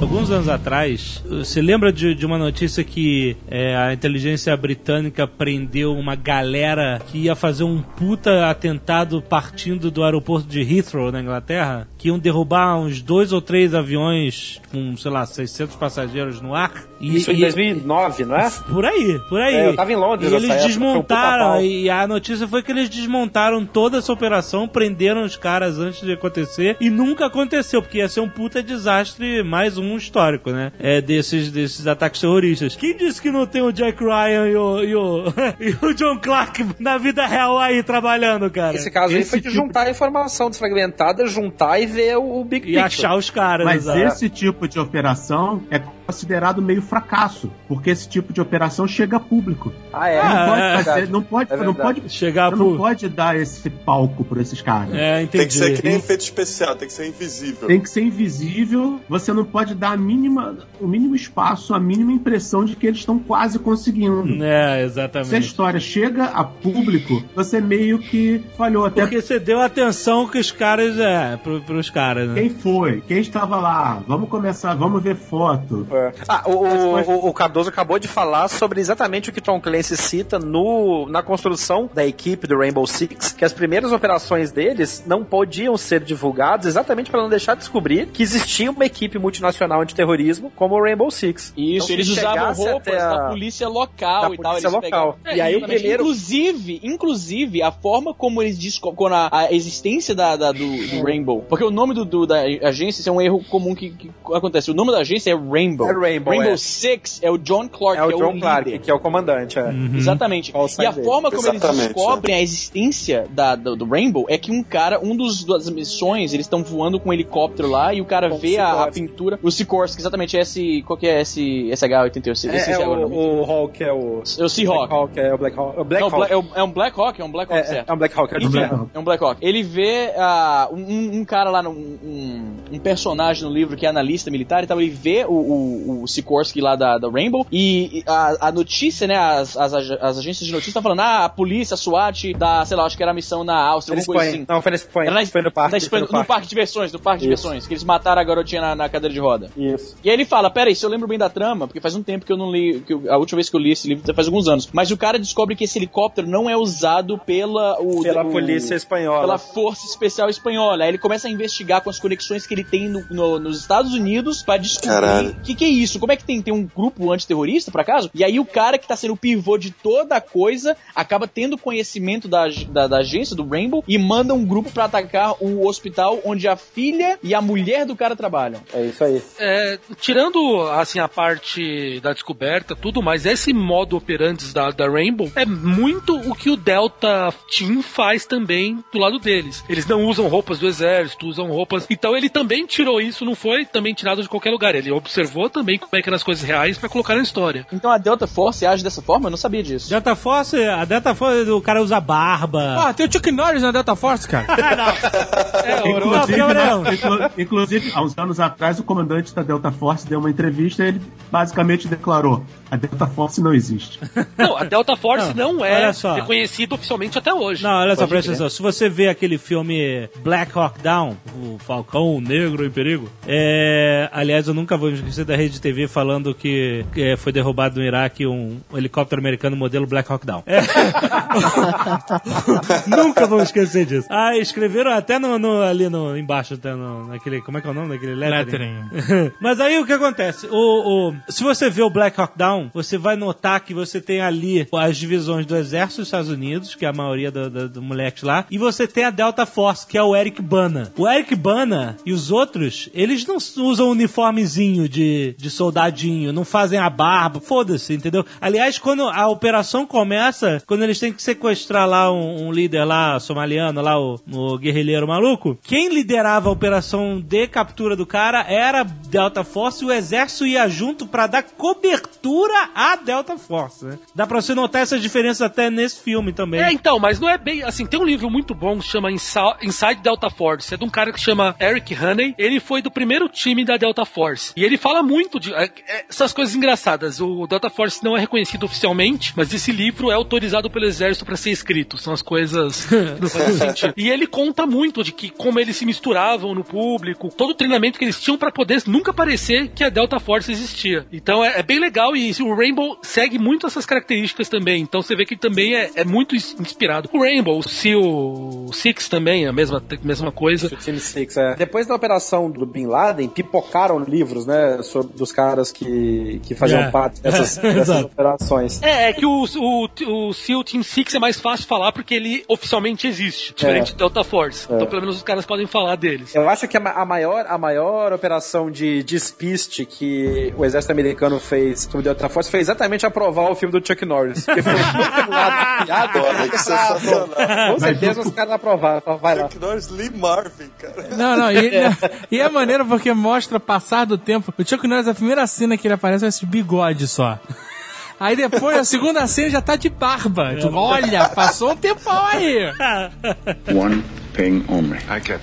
Alguns anos atrás, você lembra de, de uma notícia que é, a inteligência britânica prendeu uma galera que ia fazer um puta atentado partindo do aeroporto de Heathrow, na Inglaterra? Que iam derrubar uns dois ou três aviões com, sei lá, 600 passageiros no ar? E, Isso em e- 2009, não é? Por aí, por aí. É, eu tava em Londres E eles época, um desmontaram, pau. e a notícia foi que eles desmontaram toda essa operação, prenderam os caras antes de acontecer, e nunca aconteceu, porque ia ser um puta desastre, mais um histórico, né? É, desses, desses ataques terroristas. Quem disse que não tem o Jack Ryan e o, e o, e o John Clark na vida real aí trabalhando, cara? Esse caso aí Esse foi de tipo- juntar a informação desfragmentada, juntar e ver o, o Big E Picture. achar os caras, Mas exato. esse tipo de operação é considerado meio fracasso, porque esse tipo de operação chega a público. Ah, é? Ah, não, pode é fazer- não pode, É não pode, Chegar não pro... pode dar esse palco pra esses caras. É, entendi. Tem que ser que nem efeito especial, tem que ser invisível. Tem que ser invisível, você não pode dar a mínima, o mínimo espaço, a mínima impressão de que eles estão quase conseguindo. É, Se a exatamente. história chega a público, você meio que falhou. Até Porque você deu atenção que os caras, é, pro, pros caras, né? quem foi, quem estava lá, vamos começar, vamos ver foto. É. Ah, o, o, o- Cardoso acabou de falar sobre exatamente o que Tom Clancy cita no, na construção da equipe do Rainbow Six, que as primeiras operações deles não podiam ser divulgadas exatamente para não deixar de descobrir que existia uma equipe multinacional antiterrorismo como o Rainbow Six. Isso, Então, eles usavam roupas até a- da polícia local da e tal. polícia Eles local. pegavam- E aí o exatamente. primeiro- Inclusive, inclusive, a forma como eles descobrem a, a existência da, da- do, do Rainbow. Porque o nome do, do- da agência isso é um erro comum que, que acontece. O nome da agência é Rainbow. É Rainbow, é. Six é o John Clark, É o que John líder. Clark, que é o comandante. É. Exatamente. Qual o E a dele? forma como eles Exatamente, descobrem a existência da, do, do Rainbow é que um cara, um dos das missões, eles estão voando com um helicóptero lá e o cara Com vê a, a pintura. O Sikorsky, exatamente, esse. Qual que é esse SH-88? Esse, É, esse é o, o nome. o Hawk, é o. É o Seahawk. Black Hawk, é o Black Hawk. É o Black Não, Hawk. É, o- é um Black Hawk? É um Black Hawk, É, é, certo. é um Black Hawk. É um Black Hawk. é um Black Hawk. Ele vê ah, um, um cara lá, num- um, um personagem no livro que é analista militar e tal, ele vê o, o, o Sikorsky lá da, da Rainbow e a, a notícia, né, as, as, as agências de notícia estão falando, ah, a polícia, a SWAT, da, sei lá, acho que era a missão na Áustria, alguma coisa assim. Não, foi na Espanha. Na, foi no parque. na Espanha, foi no, parque de diversões, no parque de Isso. diversões, que eles mataram a garotinha na, na cadeira de roda. Isso. E aí ele fala, peraí, se eu lembro bem da trama, porque faz um tempo que eu não li, que eu- a última vez que eu li esse livro faz alguns anos, mas o cara descobre que esse helicóptero não é usado pela... O, Pela o- polícia espanhola. Pela Força Especial Espanhola. Aí ele começa a investigar com as conexões que ele tem no- no- nos Estados Unidos pra descobrir o que, que é isso, como é que tem, tem um grupo antiterrorista, por acaso, e aí o cara que tá sendo o pivô de toda a coisa acaba tendo conhecimento da, da, da agência, do Rainbow, e manda um grupo pra atacar o hospital onde a filha e a mulher do cara trabalham. É isso aí. É, tirando assim a parte da descoberta, tudo mais, esse modo operantes da, da Rainbow é muito o que o Delta Team faz também do lado deles. Eles não usam roupas do exército, usam roupas. Então ele também tirou isso, não foi também tirado de qualquer lugar. Ele observou também como é que eram as coisas reais pra colocar na história. Então a Delta Force age dessa forma? Eu não sabia disso. Delta Force, a Delta Force, o cara usa barba. Ah, tem o Chuck Norris na Delta Force, cara. É, Inclusive, não, eu não. né, inclu- inclusive, há uns anos atrás, o comandante da Delta Force deu uma entrevista e ele basicamente declarou: a Delta Force não existe. Não, a Delta Force Não, não, é olha só. reconhecida oficialmente até hoje. Não, olha só, presta atenção. Se você vê aquele filme Black Hawk Down, o Falcão Negro em Perigo, é... aliás, eu nunca vou me esquecer da rede TV falando que, é, foi derrubado no Iraque um, um helicóptero americano modelo Black Hawk Down. É. nunca vou esquecer disso. Ah, escreveram até no, no- ali no, embaixo, até no, naquele, como é que é o nome daquele lettering? Lettering. Mas aí o que acontece? O, o- se você vê o Black Hawk Down, você vai notar que você tem ali as divisões do Exército dos Estados Unidos, que é a maioria do, do, do moleques lá, e você tem a Delta Force, que é o Eric Bana. O Eric Bana e os outros, eles não usam uniformezinho de, de soldadinho, não fazem a barba, foda-se, entendeu? Aliás, quando a operação começa, quando eles têm que sequestrar lá um, um líder lá, somaliano, lá o, o guerrilheiro maluco, quem liderava a operação de captura do cara era Delta Force e o exército ia junto pra dar cobertura à Delta Force, né? Dá pra você notar essas diferenças até nesse filme também. É, então, mas não é bem. Assim, tem um livro muito bom que chama Inside Delta Force. É de um cara que chama Eric Haney. Ele foi do primeiro time da Delta Force. E ele fala muito de. é, é, essas coisas engraçadas. O Delta Force não é reconhecido oficialmente, mas esse livro é autorizado pelo exército pra ser escrito. São as coisas que não fazem sentido. E ele conta muito de que como eles se misturavam no público, todo o treinamento que eles tinham pra poder nunca parecer que a Delta Force existia. Então é, é bem legal e o Rainbow segue muito essas características também. Então você vê que ele também é, é muito ins- inspirado. O Rainbow, o Seal Six também, a mesma, mesma coisa. Team Six, é. Depois da operação do Bin Laden, pipocaram livros, né, sobre, dos caras que, que faziam É. parte dessas, É, dessas operações. É, é que o, o, o Seal Team Six é mais fácil falar porque ele oficialmente existe, diferente É. do Delta Force. Então pelo menos os caras podem falar deles. Eu acho que a, a maior, a maior operação de despiste que o exército americano fez sobre Delta Force foi exatamente aprovar o filme do Chuck Norris. Porque foi muito lado piada. Olha que sensacional. Com certeza os caras aprovaram. Vai lá. Chuck Norris, Lee Marvin, cara. Não, não, e, e é maneiro porque mostra passar do tempo. O Chuck Norris, a primeira cena que ele aparece é esse bigode só. Aí depois, a segunda cena já tá de barba. Tu, olha, passou um tempão aí. One thing only. I get.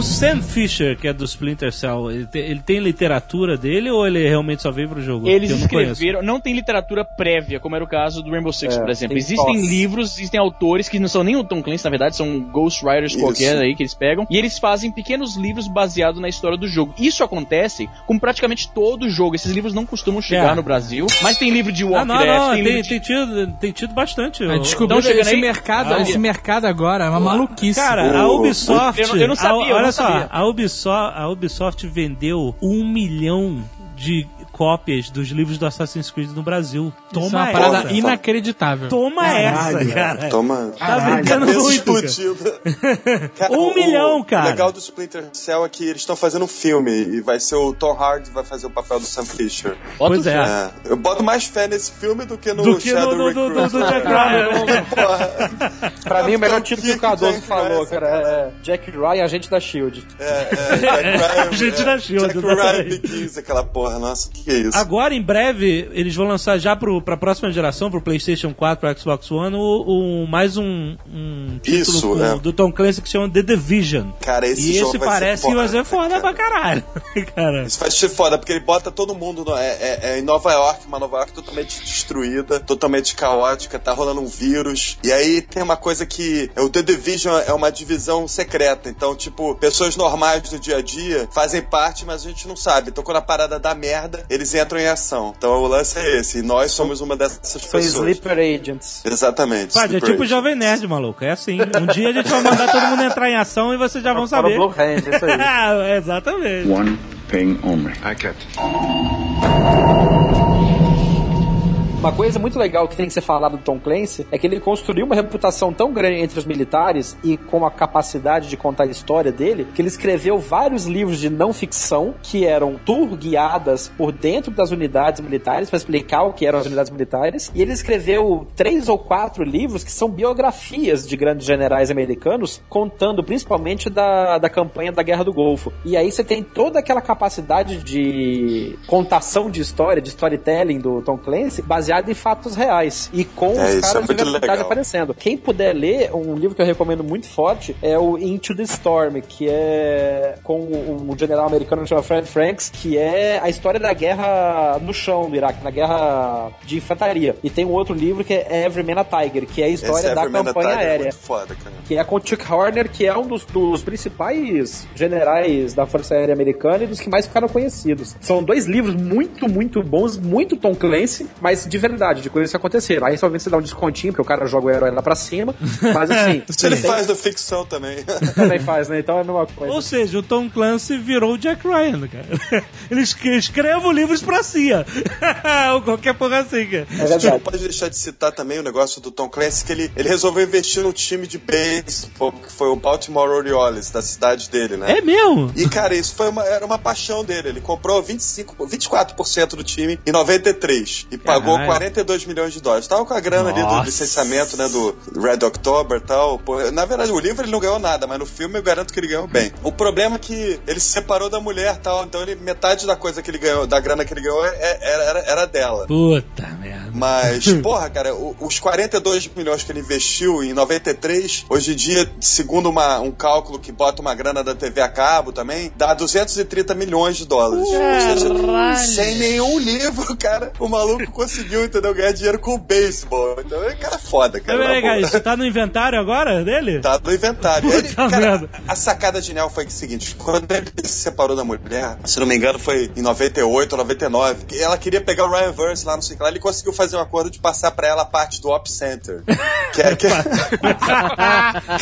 O Sam Fisher, que é do Splinter Cell, ele tem, ele tem literatura dele ou ele realmente só veio pro jogo? Eles eu não conheço. escreveram, não tem literatura prévia, como era o caso do Rainbow Six, É, por exemplo. tem Existem posse. livros, existem autores que não são nem o Tom Clancy, na verdade, são ghostwriters qualquer aí que eles pegam, e eles fazem pequenos livros baseados na história do jogo. Isso acontece com praticamente todo jogo. Esses livros não costumam chegar É. no Brasil, mas tem livro de Ah, Warcraft, não, não, tem, tem, livro de... tem tido, tem tido bastante. Ó. Descobriu Não chega esse mercado, Ah, esse mercado agora, é uma maluquice. Cara, a Ubisoft. eu não- eu não sabia, a- eu olha só, a Ubisoft, a Ubisoft vendeu um milhão de cópias dos livros do Assassin's Creed no Brasil. Toma Isso é uma essa. parada inacreditável. Toma essa, cara. Toma. Tá brincando Cabeça muito, cara. Um o- milhão, o cara. legal do Splinter Cell é que eles estão fazendo um filme e vai ser o Tom Hardy vai fazer o papel do Sam Fisher. Pois o é. É, eu boto mais fé nesse filme do que no Do que no, Shadow do, do, do, Recruit. do Jack Ryan. Pra mim, o melhor título que o Cardoso falou, Ryan, cara, é Jack Ryan, agente da SHIELD. É, é, Jack Ryan. Gente é, da Shield, Jack Ryan. Begins, aquela porra. Nossa, que que é isso? Agora, em breve, eles vão lançar já pro, pra próxima geração, pro PlayStation 4, pro Xbox One, o, o- mais um, um título Isso, com- é. do Tom Clancy que chama The Division. Cara, esse e jogo esse parece que vai ser foda pra caralho. cara. Isso vai ser foda, porque ele bota todo mundo no- é, é- é em Nova York, uma Nova York totalmente destruída, totalmente caótica, tá rolando um vírus. E aí tem uma coisa que o The Division é uma divisão secreta. Então, tipo, pessoas normais do dia a dia fazem parte, mas a gente não sabe. Então, quando a parada dá merda, eles entram em ação. Então, o lance é esse. E nós somos uma dessas São pessoas. Sleeper Agents. Exatamente. Pá, é tipo Agent. Jovem Nerd, maluco. É assim. Um dia a gente vai mandar todo mundo entrar em ação e vocês já vão Para o saber. Blue Hand, isso aí. Exatamente. One ping only. I get it. Uma coisa muito legal que tem que ser falado do Tom Clancy é que ele construiu uma reputação tão grande entre os militares e com a capacidade de contar a história dele, que ele escreveu vários livros de não ficção que eram tour guiadas por dentro das unidades militares para explicar o que eram as unidades militares. E ele escreveu três ou quatro livros que são biografias de grandes generais americanos, contando principalmente da, da campanha da Guerra do Golfo. E aí você tem toda aquela capacidade de contação de história, de storytelling do Tom Clancy, baseado em fatos reais e com É, os é caras de muito verdade aparecendo. Quem puder ler, um livro que eu recomendo muito forte é o Into the Storm, que é com um general americano que chama Fred Franks, que é a história da guerra no chão do Iraque, na guerra de infantaria. E tem um outro livro que é Every Man a Tiger, que é a história Esse da campanha é aérea. muito foda, cara. Que é com o Chuck Horner, que é um dos, dos principais generais da Força Aérea Americana e dos que mais ficaram conhecidos. São dois livros muito, muito bons, muito Tom Clancy, mas de verdade, de coisas que aconteceram. Aí somente você dá um descontinho, porque o cara joga o herói lá pra cima. Mas assim, Isso ele faz da ficção também. também faz, né? Então é a mesma coisa. Ou seja, o Tom Clancy virou o Jack Ryan, cara. Ele escre- escreve livros pra CIA. Ou qualquer porra assim, cara. É Não pode deixar de citar também o negócio do Tom Clancy, que ele, ele resolveu investir no time de beisebol, que foi o Baltimore Orioles, da cidade dele, né? É mesmo? E, cara, isso foi uma, era uma paixão dele. Ele comprou 25, 24% do time em 93 e pagou. 42 milhões de dólares. Tava com a grana ali do Nossa. licenciamento, né, do Red October e tal. Pô, na verdade, o livro ele não ganhou nada, mas no filme eu garanto que ele ganhou bem. O problema é que ele se separou da mulher e tal, então ele, metade da coisa que ele ganhou, da grana que ele ganhou, é- era, era, era dela. Puta merda. Mas, porra, cara, os 42 milhões que ele investiu em 93, hoje em dia, segundo uma- um cálculo que bota uma grana da TV a cabo também, dá 230 milhões de dólares. Ou seja, sem nenhum livro, cara, o maluco conseguiu, entendeu? Ganhar dinheiro com o beisebol. Então, é cara foda, cara. Peraí, cara, isso tá no inventário agora dele? Tá no inventário. Ele, cara, a sacada genial foi o seguinte: quando ele se separou da mulher, se não me engano, foi em 98 ou 99, que ela queria pegar o Ryan Verse lá, não sei o que lá, ele conseguiu fazer um acordo de passar pra ela a parte do Op Center. Que é, que é-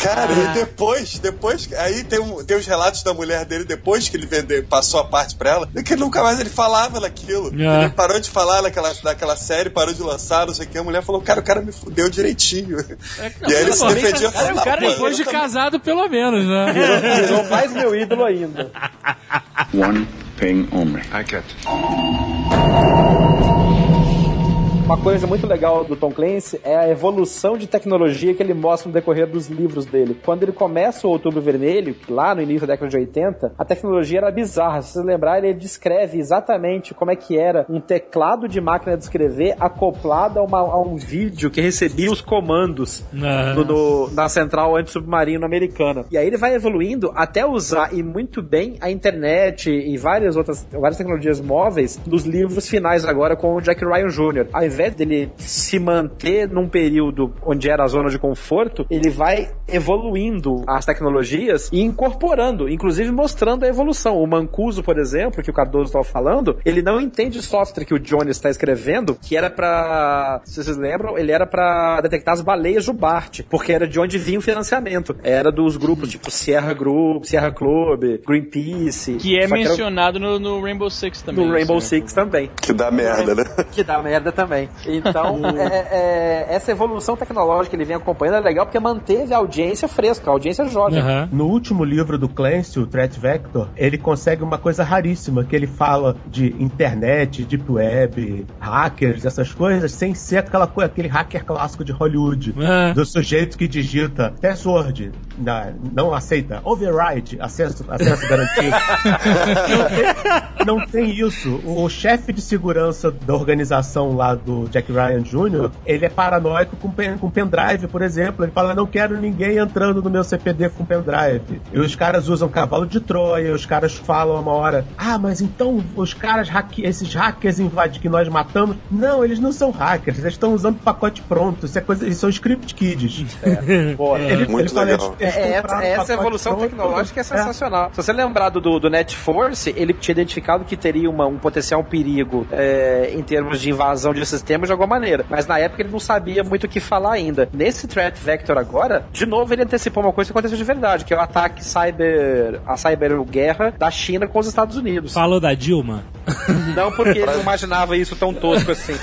Cara, e depois, depois, aí tem, um, tem os relatos da mulher dele depois que ele vendeu, passou a parte pra ela, que nunca mais ele falava naquilo. É. Ele parou de falar naquela, naquela série, parou de lançar, não sei o que. A mulher falou, cara, o cara me fudeu direitinho. e aí ele se defendia. cara, o cara "Não, Depois de casado, pelo menos, né? Virou, mais meu ídolo ainda. One ping only. I get it. Uma coisa muito legal do Tom Clancy é a evolução de tecnologia que ele mostra no decorrer dos livros dele. Quando ele começa o Outubro Vermelho, lá no início da década de 80, a tecnologia era bizarra. Se vocês lembrarem, ele descreve exatamente como é que era um teclado de máquina de escrever acoplado a, uma- a um vídeo que recebia os comandos do- do- na central antissubmarino americana. E aí ele vai evoluindo até usar e muito bem a internet e várias outras várias tecnologias móveis dos livros finais agora com o Jack Ryan Jr. Ao invés dele se manter num período onde era a zona de conforto, ele vai evoluindo as tecnologias e incorporando, inclusive mostrando a evolução. O Mancuso, por exemplo, que o Cardoso estava falando, ele não entende o software que o Johnny está escrevendo, que era pra. se vocês lembram, ele era pra detectar as baleias do Bart, porque era de onde vinha o financiamento. Era dos grupos tipo Sierra Group, Sierra Club, Greenpeace. Que é Só era mencionado no, no Rainbow Six também. no Rainbow né? Six também. Que dá merda, né? Que dá merda também. Então, é- é- essa evolução tecnológica que ele vem acompanhando é legal porque manteve a audiência fresca, a audiência jovem. Aham. No último livro do Clancy, o Threat Vector, ele consegue uma coisa raríssima, que ele fala de internet, deep web, hackers, essas coisas, sem ser aquela coisa, aquele hacker clássico de Hollywood, Ah. do sujeito que digita password, na- não aceita, override, acesso, acesso garantido. não tem isso. O, o chefe de segurança da organização lá do Jack Ryan Jr., ele é paranoico com, pen, com pendrive, por exemplo. Ele fala, não quero ninguém entrando no meu CPD com pendrive. E os caras usam cavalo de Troia, os caras falam uma hora, ah, mas então os caras, hacke- esses hackers invadem que nós matamos. Não, eles não são hackers, eles estão usando pacote pronto. Isso é coisa, eles são script kids. Boa. Ele, Muito fala, legal. eles- eles É, essa, evolução pronto. tecnológica é sensacional. Se você lembrar do, do, do Net Force, ele tinha identificado que teria uma- um potencial perigo é, em termos de invasão de, sis- sistema de alguma maneira. Mas na época ele não sabia muito o que falar ainda. Nesse Threat Vector agora, de novo ele antecipou uma coisa que aconteceu de verdade, que é o ataque cyber, a cyberguerra da China com os Estados Unidos. Falou da Dilma? Não porque ele não imaginava isso tão tosco assim.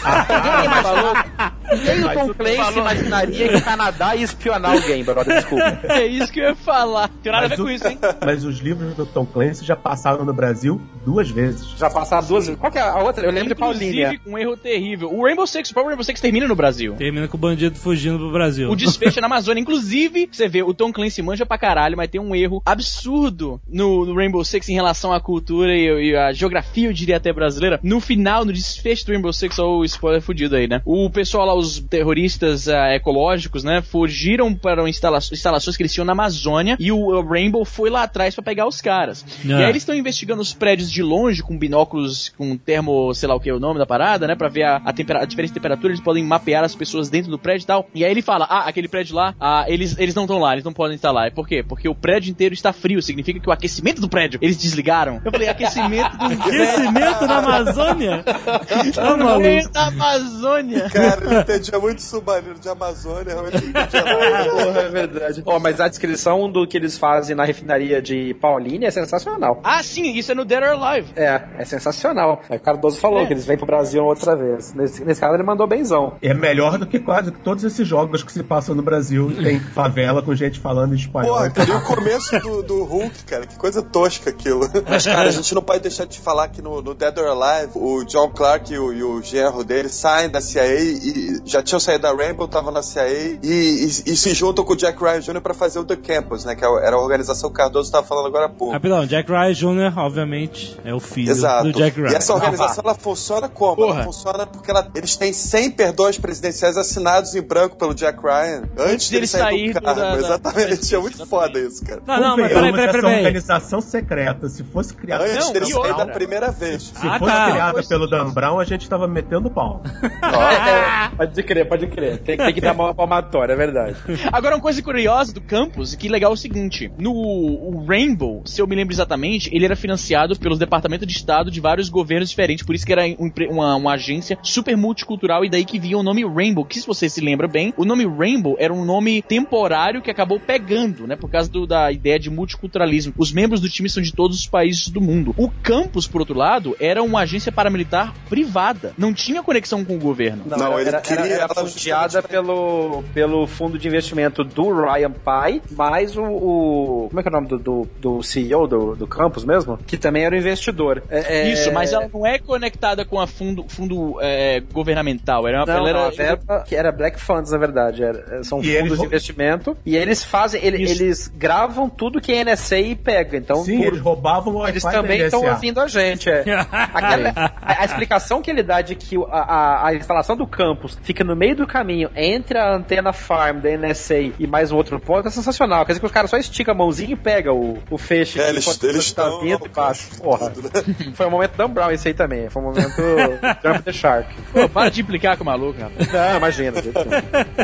Ninguém imaginou. Nem o Tom Clancy imaginaria que o Canadá ia espionar alguém, brother, desculpa. É isso que eu ia falar. Tem nada a ver Mas com isso, hein? Mas os livros do Tom Clancy já passaram no Brasil duas vezes. Já passaram duas vezes. Qual que é a outra? Eu lembro de Paulinha. Inclusive, com um erro terrível. O Rainbow Six, o próprio Rainbow Six termina no Brasil. Termina com o bandido fugindo pro Brasil. O desfecho é na Amazônia. Inclusive, você vê, o Tom Clancy manja pra caralho, mas tem um erro absurdo no, no Rainbow Six em relação à cultura e, e à geografia, eu diria até brasileira. No final, no desfecho do Rainbow Six, ou o spoiler fudido aí, né? O pessoal lá, os terroristas ah, ecológicos, né? Fugiram para instala instalações que eles tinham na Amazônia e o, o Rainbow foi lá atrás pra pegar os caras. E Ah. aí eles estão investigando os prédios de longe com binóculos, com termo, sei lá o que é o nome da parada, né? Pra ver a, a, tempera- a diferença de temperatura, eles podem mapear as pessoas dentro do prédio e tal. E aí ele fala: Ah, aquele prédio lá, ah, eles, eles não estão lá, eles não podem estar lá. Por quê? Porque o prédio inteiro está frio, significa que o aquecimento do prédio eles desligaram. Eu falei: aquecimento do Aquecimento na Amazônia? Tá maluco. da Amazônia. Cara, ele entendia muito submarino de Amazônia, realmente entendia muito. Porra, é verdade. Ó, mas a descrição do que eles fazem na refinaria de Paulínia é sensacional. Ah, sim, isso é no Dead or Alive. É, é sensacional. Aí o Cardoso falou É. que eles vêm pro Brasil outra vez. Nesse, nesse caso ele mandou benzão. É melhor do que quase todos esses jogos que se passam no Brasil. Tem favela com gente falando em espanhol. Cara, e o começo do, do Hulk, cara, que coisa tosca aquilo. Mas, cara, a gente não pode deixar de falar que no, no Dead or Alive, o John Clark e o, e o genro dele saem da CIA e já tinham saído da Rainbow, estavam na CIA e, e- e se juntam com o Jack Ryan Jr. pra fazer o The Campus, né? Que era a organização que o Cardoso tava falando agora há pouco. Rapidão, Jack Ryan Jr., obviamente, é o filho Exato. do Jack Ryan. E essa organização ela funciona como? Porra. Ela funciona porque ela- eles têm 100 perdões presidenciais assinados em branco pelo Jack Ryan antes, dele dele sair, sair do cargo. da- da- Exatamente. É muito foda isso, cara. Não, não, mas peraí, peraí, essa peraí. organização secreta, se fosse criada, Antes Não, dele sair da primeira vez. se Ah, fosse tá. criada pelo Dan Brown, a gente tava metendo pau. É, pode crer, pode crer. Tem, tem que dar uma palmatória, é verdade. Agora, uma coisa curiosa do campus, que legal é o seguinte: no o Rainbow, se eu me lembro exatamente, ele era financiado pelos departamentos de Estado de vários governos diferentes, por isso que era um uma, uma agência super multicultural, e daí que vinha o nome Rainbow, que se você se lembra bem, o nome Rainbow era um nome temporário que acabou pegando, né, por causa do- da ideia de multiculturalismo. Os membros do time são de todos os países do mundo. O campus, por outro lado, era uma agência paramilitar privada, não tinha conexão com o governo. Não, ele era, queria era, era fundeada pelo, pelo fundo de investimento do Ryan Pai, mais o, o- Como é que é o nome do, do, do CEO do, do campus mesmo? Que também era o investidor. É- é- Isso, mas ela não é conectada com a fundo, fundo é, governamental. Era uma, Não, não, era, a verba, que era Black Funds, na verdade. era- são E fundos eles de investimento. E eles fazem. ele- eles gravam tudo que a NSA pega. Então, Sim, por- eles roubavam o eles também estão ouvindo a gente. É. Aquela- a, a explicação que ele dá de que a, a- a instalação do campus fica no meio do caminho entre a antena farm da NSA e mais um outro ponto é sensacional. Quer dizer que os caras só esticam a mãozinha e pega o, o feixe. É, que eles- tá estão vindo ao e baixo. Porra. né? Foi um momento Dan Brown esse aí também. Foi um momento Jump the Shark. Pô, para de implicar com o maluco, rapaz. Não, imagina.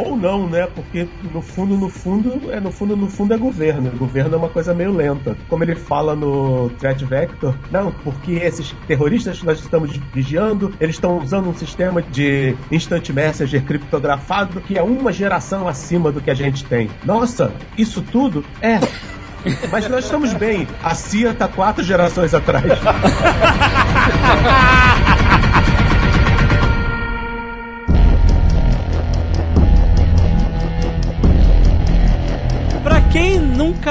Ou não, né? Porque no fundo, no fundo, é no fundo, no fundo é governo. O governo é uma coisa meio lenta. Como ele fala no Threat Vector, não, porque esses terroristas que nós estamos vigiando, eles estão usando um sistema de instant messenger criptografado que é uma geração acima do que a gente tem. Nossa, isso tudo é. Mas nós estamos bem. A CIA tá quatro gerações atrás.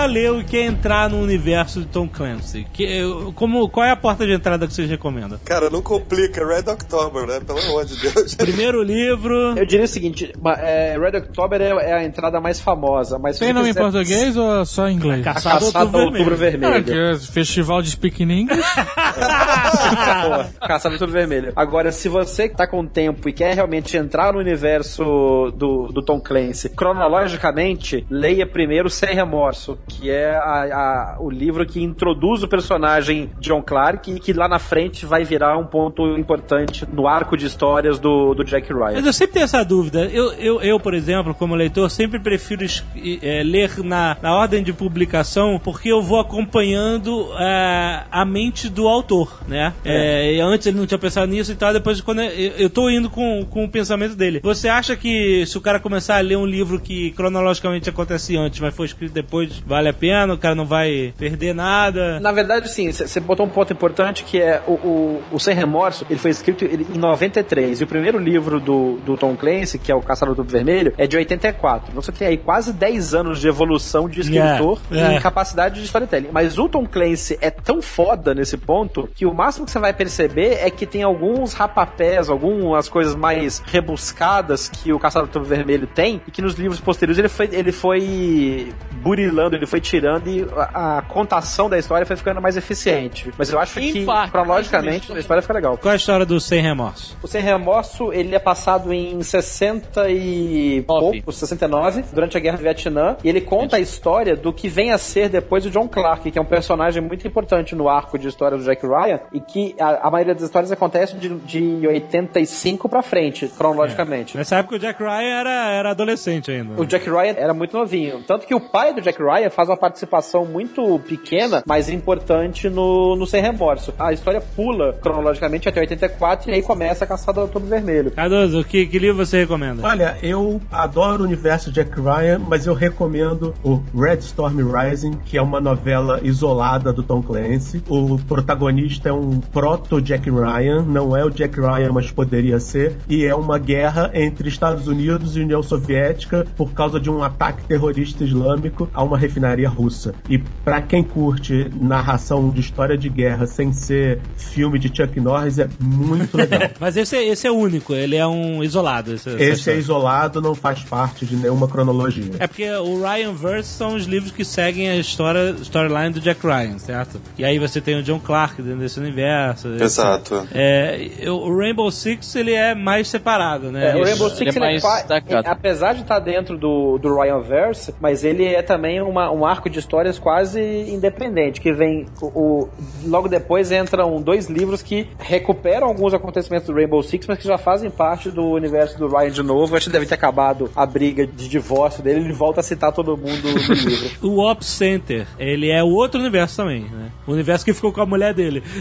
leu e quer entrar no universo de Tom Clancy, que, como, qual é a porta de entrada que vocês recomendam? Cara, não complica. Red October, né? Pelo amor de Deus. Primeiro livro. Eu diria o seguinte: é, Red October é, é a entrada mais famosa, mas Tem nome em português ou só em inglês? Caçado Caçado Outubro Outubro Vermelho. Ah, que é festival de Speak in English. Pô, Caçado Tudo Vermelho. Agora, se você tá com tempo e quer realmente entrar no universo do, do Tom Clancy, cronologicamente, leia primeiro Sem Remorso, que é a- a- o livro que introduz o personagem John Clark e que lá na frente vai virar um ponto importante no arco de histórias do, do Jack Ryan. Mas eu sempre tenho essa dúvida. Eu, eu, eu por exemplo, como leitor, sempre prefiro eh, ler na, na ordem de publicação porque eu vou acompanhando eh, a mente do autor, né? Eh, e antes ele não tinha pensado nisso e tal, depois quando eu, eu tô indo com, com o pensamento dele. Você acha que se o cara começar a ler um livro que cronologicamente acontece antes, mas foi escrito depois, vale a pena? O cara não vai perder nada? Na verdade, sim, você botou um ponto importante que é o, o, o Sem Remorso, ele foi escrito ele- em 93, e o primeiro livro do, do Tom Clancy, que é o Caçador do Vermelho, é de 84. Você tem aí quase 10 anos de evolução de escritor É, e é. capacidade de storytelling. Mas o Tom Clancy é tão foda nesse ponto que o máximo que você vai perceber é que tem alguns rapapés, algumas coisas mais rebuscadas que o Caçador do Vermelho tem, e que nos livros posteriores ele foi, ele foi burilando, ele foi tirando e a, a contação da história foi ficando mais eficiente. Mas eu acho Em que, parte, cronologicamente, a história fica legal. Qual é a história do Sem Remorso? O Sem Remorso, ele é passado em 60 e pouco, 69, durante a Guerra do Vietnã, e ele conta a história do que vem a ser depois o John Clark, que é um personagem muito importante no arco de história do Jack Ryan, e que a, a maioria das histórias acontece de, de 85 pra frente, cronologicamente. Nessa época o Jack Ryan era, era adolescente ainda. O Jack Ryan era muito novinho. Tanto que o pai do Jack Ryan faz uma participação muito pequena, mas importante no, no Sem Remorso. A história pula cronologicamente até 84 e aí começa a caçada do Outubro Vermelho. Cardoso, que, que livro você recomenda? Olha, eu adoro o universo Jack Ryan, mas eu recomendo o Red Storm Rising, que é uma novela isolada do Tom Clancy. O protagonista é um proto-Jack Ryan, não é o Jack Ryan, mas poderia ser, e é uma guerra entre Estados Unidos e União Soviética por causa de um ataque terrorista islâmico a uma refinaria russa. E pra quem curte narração de história de guerra sem ser filme de Chuck Norris, é muito legal. Mas esse, é- esse é único, ele é um isolado. Esse, Esse é isolado, não faz parte de nenhuma cronologia. É porque o Ryan Verse são os livros que seguem a história storyline do Jack Ryan, certo? E aí você tem o John Clark dentro desse universo. Exato. É, eu- o Rainbow Six ele é mais separado, né? É, o. Rainbow ele Six, é ele é mais é, apesar de estar dentro do, do Ryan Verse, mas ele é também uma- um arco de histórias quase independente, que vem o, o- logo depois entram dois livros que recuperam alguns acontecimentos do Rainbow Six, mas que já fazem parte do universo do Ryan de novo. Acho que deve ter acabado a briga de divórcio dele, ele volta a citar todo mundo no livro. O Op Center, ele é o outro universo também, né? O universo que ficou com a mulher dele.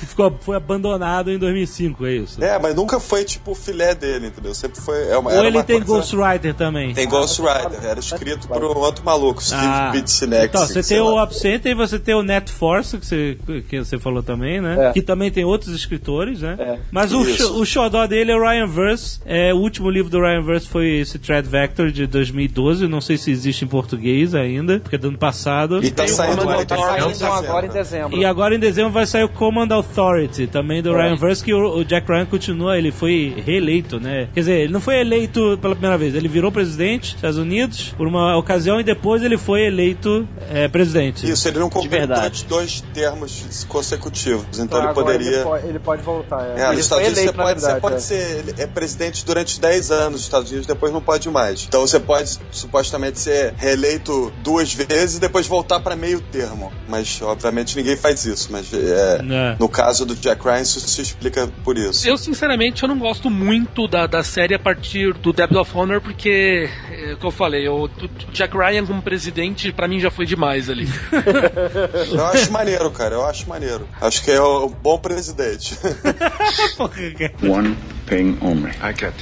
Que ficou, foi abandonado em 2005, é isso. É, mas nunca foi tipo o filé dele, entendeu? Sempre foi. É uma, Ou ele uma tem coisa- Ghostwriter também. Tem Ghost Rider, era escrito por um outro maluco, Steve Ah. Bitsinek. Então, você tem o Center e você tem o Net Force, que você, que você falou também, né? É. Que também tem outros escritores, né? É. Mas o, Isso. o xodó dele é o Ryan Verse. É, o último livro do Ryan Verse foi esse Thread Vector de 2012. Não sei se existe em português ainda, porque é do ano passado. E tá saindo aí, tá saindo agora em dezembro. E agora em dezembro vai sair o Command Authority, também do É. Ryan Verse, que o, o Jack Ryan continua, ele foi reeleito, né? Quer dizer, ele não foi eleito pela primeira vez, ele virou presidente dos Estados Unidos por uma ocasião e depois ele foi eleito é, presidente. Isso, ele não completou dois termos consecutivos, então Então ele poderia. Ele pode, ele pode voltar. É. É, ele nos foi Estados Unidos você pode, você verdade. pode é. ser ele é presidente durante 10 anos nos Estados Unidos, depois não pode mais. Então você pode supostamente ser reeleito duas vezes e depois voltar para meio termo. Mas obviamente ninguém faz isso. Mas é, É. no caso do Jack Ryan isso se explica por isso. Eu, sinceramente, eu não gosto muito da, da série a partir do Depth of Honor, porque, é, o que eu falei, o Jack Ryan como presidente, pra mim, já foi demais ali. Eu acho maneiro, cara. Eu acho maneiro. Acho que é o bom presidente. One thing only. I get.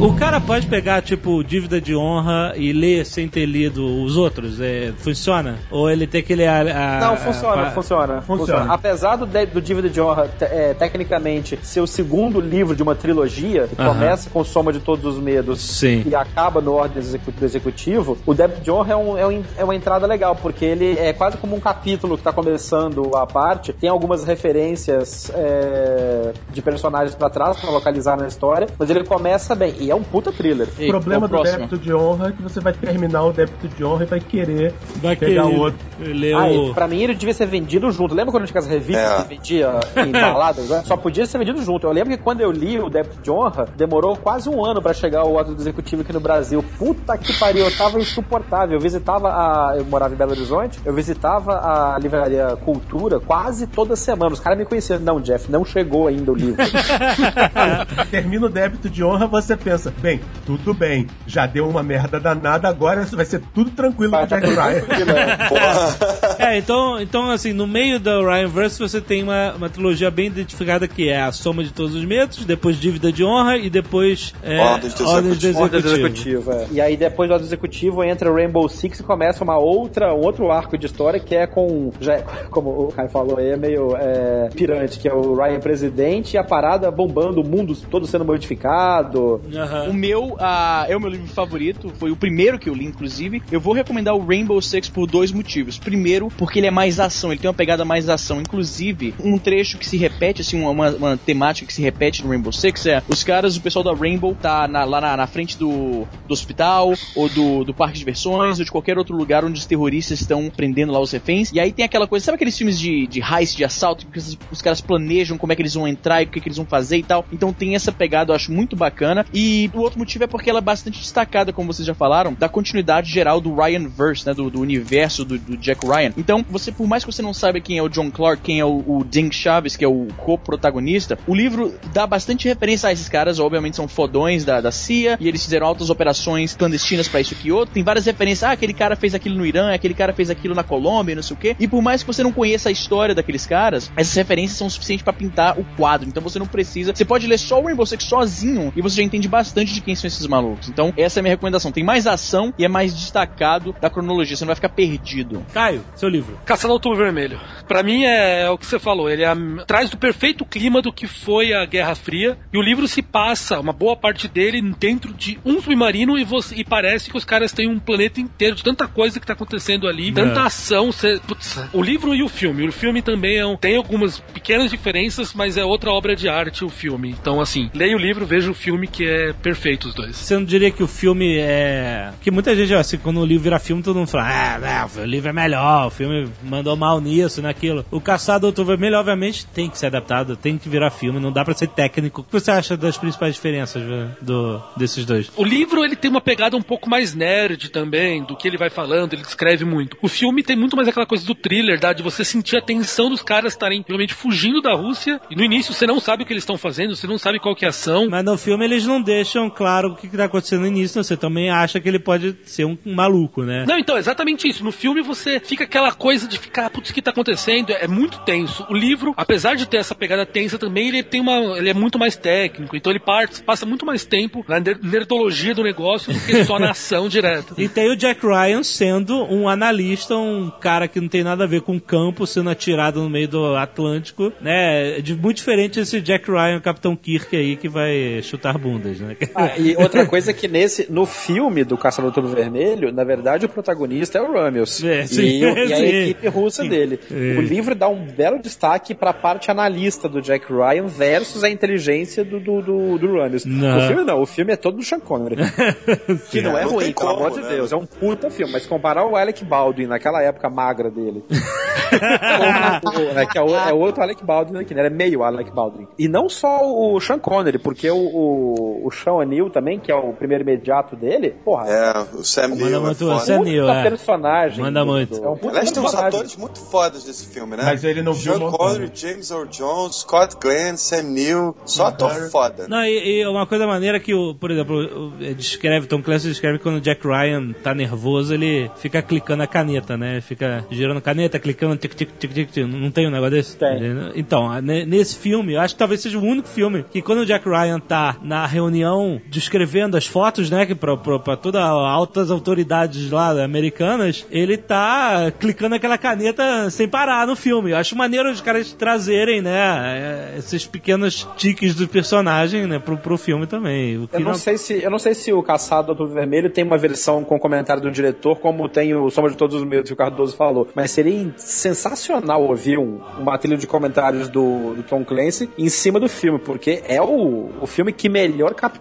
O cara pode pegar, tipo, dívida de honra e ler sem ter lido os outros? É, funciona? Ou ele tem aquele. A, a- Não, funciona, a- funciona, funciona. Apesar do, do Dívida de Honra, te- é, tecnicamente, ser o segundo livro de uma trilogia, que Aham. começa com Soma de Todos os Medos Sim. e acaba no Ordem do Executivo, o Débito de Honra é, um- é um- é uma entrada legal, porque ele é quase como um capítulo que está começando a parte, tem algumas referências é, de personagens para trás para localizar na história, mas ele começa bem. E e é um puta thriller. O problema o do próximo? débito de honra é que você vai terminar o débito de honra e vai querer Vai pegar querer outro. ler Ah, o... e pra mim ele devia ser vendido junto. Lembra quando tinha as revistas É. que vendia em baladas? né? Só podia ser vendido junto. Eu lembro que quando eu li o Débito de Honra, demorou quase um ano pra chegar o ato do executivo aqui no Brasil. Puta que pariu, eu tava insuportável. Eu visitava a. Eu morava em Belo Horizonte, eu visitava a livraria Cultura quase toda semana. Os caras me conheciam. Não, Jeff, não chegou ainda o livro. Termina o débito de honra, você pensa, bem, tudo bem, já deu uma merda danada, agora vai ser tudo tranquilo com o Jack Ryan. É, então, então, assim, no meio da Ryan Verse você tem uma, uma trilogia bem identificada que é a soma de todos os medos, depois dívida de honra e depois é, Ordens do Executivo. Do executivo. é. E aí depois do ordem do executivo entra Rainbow Six e começa uma outra, um outro arco de história que é com, já como o Caio falou aí, é meio é, pirante, que é o Ryan presidente e a parada bombando, o mundo todo sendo modificado. Aham. O meu, ah, é o meu livro favorito, foi o primeiro que eu li, inclusive. Eu vou recomendar o Rainbow Six por dois motivos. Primeiro, porque ele é mais ação, ele tem uma pegada mais ação. Inclusive, um trecho que se repete, assim, uma, uma temática que se repete no Rainbow Six é os caras, o pessoal da Rainbow tá na- lá na, na frente do, do hospital, ou do, do parque de diversões, ou de qualquer outro lugar onde os terroristas estão prendendo lá os reféns. E aí tem aquela coisa, sabe aqueles filmes de, de heist, de assalto, que os, os caras planejam como é que eles vão entrar e o que, que eles vão fazer e tal. Então tem essa pegada, eu acho muito bacana. E o outro motivo é porque ela é bastante destacada, como vocês já falaram, da continuidade geral do Ryan Verse, né? Do, do universo do, do Jack Ryan. Então, você, por mais que você não saiba quem é o John Clark, quem é o, o Ding Chaves, que é o co-protagonista, o livro dá bastante referência a esses caras, obviamente são fodões da, da CIA, e eles fizeram altas operações clandestinas pra isso aqui e outro. Tem várias referências, ah, aquele cara fez aquilo no Irã, aquele cara fez aquilo na Colômbia, não sei o quê. E por mais que você não conheça a história daqueles caras, essas referências são suficientes pra pintar o quadro. Então você não precisa. Você pode ler só o Rainbow Six sozinho e você já entende bastante de quem são esses malucos. Então, essa é a minha recomendação. Tem mais ação e é mais destacado da cronologia. Você não vai ficar perdido. Caio, seu livro. Caçador Outubro Vermelho. Pra mim é, é o que você falou, ele é a- traz do perfeito clima do que foi a Guerra Fria. E o livro se passa, uma boa parte dele, dentro de um submarino e, você, e parece que os caras têm um planeta inteiro de tanta coisa que tá acontecendo ali, tanta ação. Você, putz, o livro e o filme. O filme também é um- tem algumas pequenas diferenças, mas é outra obra de arte o filme. Então, assim, leia o livro, veja o filme que é perfeito os dois. Você não diria que o filme é. Que muita gente, assim, quando o livro vira filme, todo mundo fala, ah, não, o livro é melhor, o filme mandou mal nisso, naquilo. O Caçado do Outubro Vermelho, obviamente, tem que ser adaptado, tem que virar filme, não dá pra ser técnico. O que você acha das principais diferenças né, do, desses dois? O livro ele tem uma pegada um pouco mais nerd também, do que ele vai falando, ele descreve muito. O filme tem muito mais aquela coisa do thriller, da, de você sentir a tensão dos caras estarem realmente fugindo da Rússia. E no início você não sabe o que eles estão fazendo, você não sabe qual que é a ação. Mas no filme eles não deixam claro o que, que tá acontecendo no início, você também acha que ele pode ser um, um maluco, né? Não, então, exatamente isso. No filme você fica aquela coisa de ficar, putz, o que tá acontecendo? É muito tenso. O livro, apesar de ter essa pegada tensa também, ele tem uma. ele é muito mais técnico. Então ele parte, passa muito mais tempo na ner- nerdologia do negócio do que só na ação direta. E tem o Jack Ryan sendo um analista, um cara que não tem nada a ver com o campo, sendo atirado no meio do Atlântico, né? De, muito diferente esse Jack Ryan, Capitão Kirk aí, que vai chutar bundas, né? Ah, e outra coisa é que nesse, no filme do Caçador do Vermelho, na verdade o protagonista é o Ramius. É, sim, e, o- e a sim. equipe russa dele. É. O livro dá um belo destaque pra parte analista do Jack Ryan versus a inteligência do, do, do, do Ramius. Não. O filme não, o filme é todo do Sean Connery. que não é Não ruim, pelo amor de né? Deus. É um puta filme, mas comparar o Alec Baldwin naquela época magra dele. com o- é, que é, o, é outro Alec Baldwin aqui, né? Ele é meio Alec Baldwin. E não só o Sean Connery, porque o, o, o Sean O'Neill também, que é o primeiro imediato dele, porra, É, o Sam Manda Neill é muito, foda. Sam puta Neill, é. personagem. Manda do- muito. É um puta Aliás, tem uns personagem. atores muito fodas desse filme, né? Mas ele não viu Sean Montana. Connery, James Earl Jones, Scott Glenn, Sam Neill, só ator foda. Não, e, e uma coisa maneira que, o, por exemplo, o- o- descreve, Tom Clancy descreve que quando o Jack Ryan tá nervoso, ele fica clicando a caneta, né? Fica girando caneta, clicando, tic, tic, tic, tic, tic. Não tem um negócio desse? Tem. Então, ne- nesse filme, eu acho que talvez seja o único filme que quando o Jack Ryan tá na reunião descrevendo as fotos, né, que pra, pra, pra todas as altas autoridades lá americanas, ele tá clicando aquela caneta sem parar no filme. Eu acho maneiro os caras trazerem, né, é, esses pequenos tiques do personagem, né, pro, pro filme também. Eu não, sei se, eu não sei se o Caçado do Vermelho tem uma versão com comentário do diretor, como tem o Soma de Todos os Medos que o Cardoso falou. Mas seria sensacional ouvir um, uma trilha de comentários do, do Tom Clancy em cima do filme, porque é o, o filme que melhor captura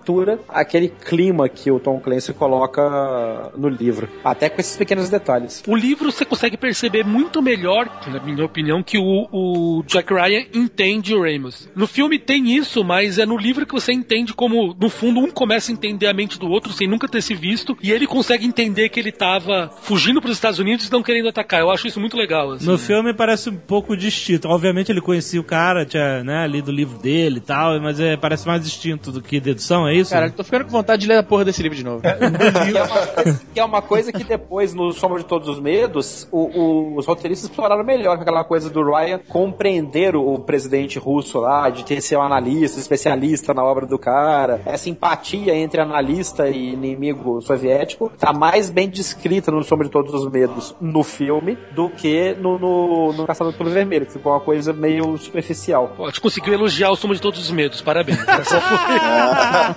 aquele clima que o Tom Clancy coloca no livro, até com esses pequenos detalhes. O livro você consegue perceber muito melhor, na minha opinião, que o, o Jack Ryan entende o Ramos. No filme tem isso, mas é no livro que você entende como, no fundo, um começa a entender a mente do outro sem nunca ter se visto, e ele consegue entender que ele tava fugindo para os Estados Unidos e não querendo atacar. Eu acho isso muito legal. Assim. No filme parece um pouco distinto. Obviamente ele conhecia o cara, tinha né, lido o livro dele e tal, mas é, parece mais distinto do que dedução, é isso? Cara, eu tô ficando com vontade de ler a porra desse livro de novo. que, é uma coisa, que é uma coisa que depois, no Sombra de Todos os Medos, o, o, os roteiristas exploraram melhor aquela coisa do Ryan compreender o, o presidente russo lá, de ter ser um analista, especialista na obra do cara. Essa empatia entre analista e inimigo soviético tá mais bem descrita no Sombra de Todos os Medos no filme do que no, no, no Caçador pelo Vermelho, que ficou uma coisa meio superficial. Pô, a gente conseguiu elogiar o Sombra de Todos os Medos, parabéns. Essa foi...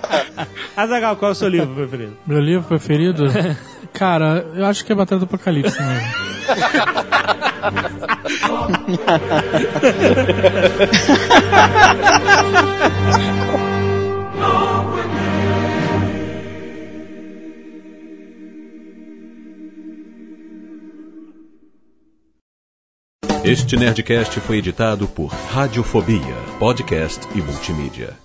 Azagal, qual é o seu livro preferido? Meu livro preferido? Cara, eu acho que é Batalha do Apocalipse mesmo. Este Nerdcast foi editado por Radiofobia, podcast e multimídia.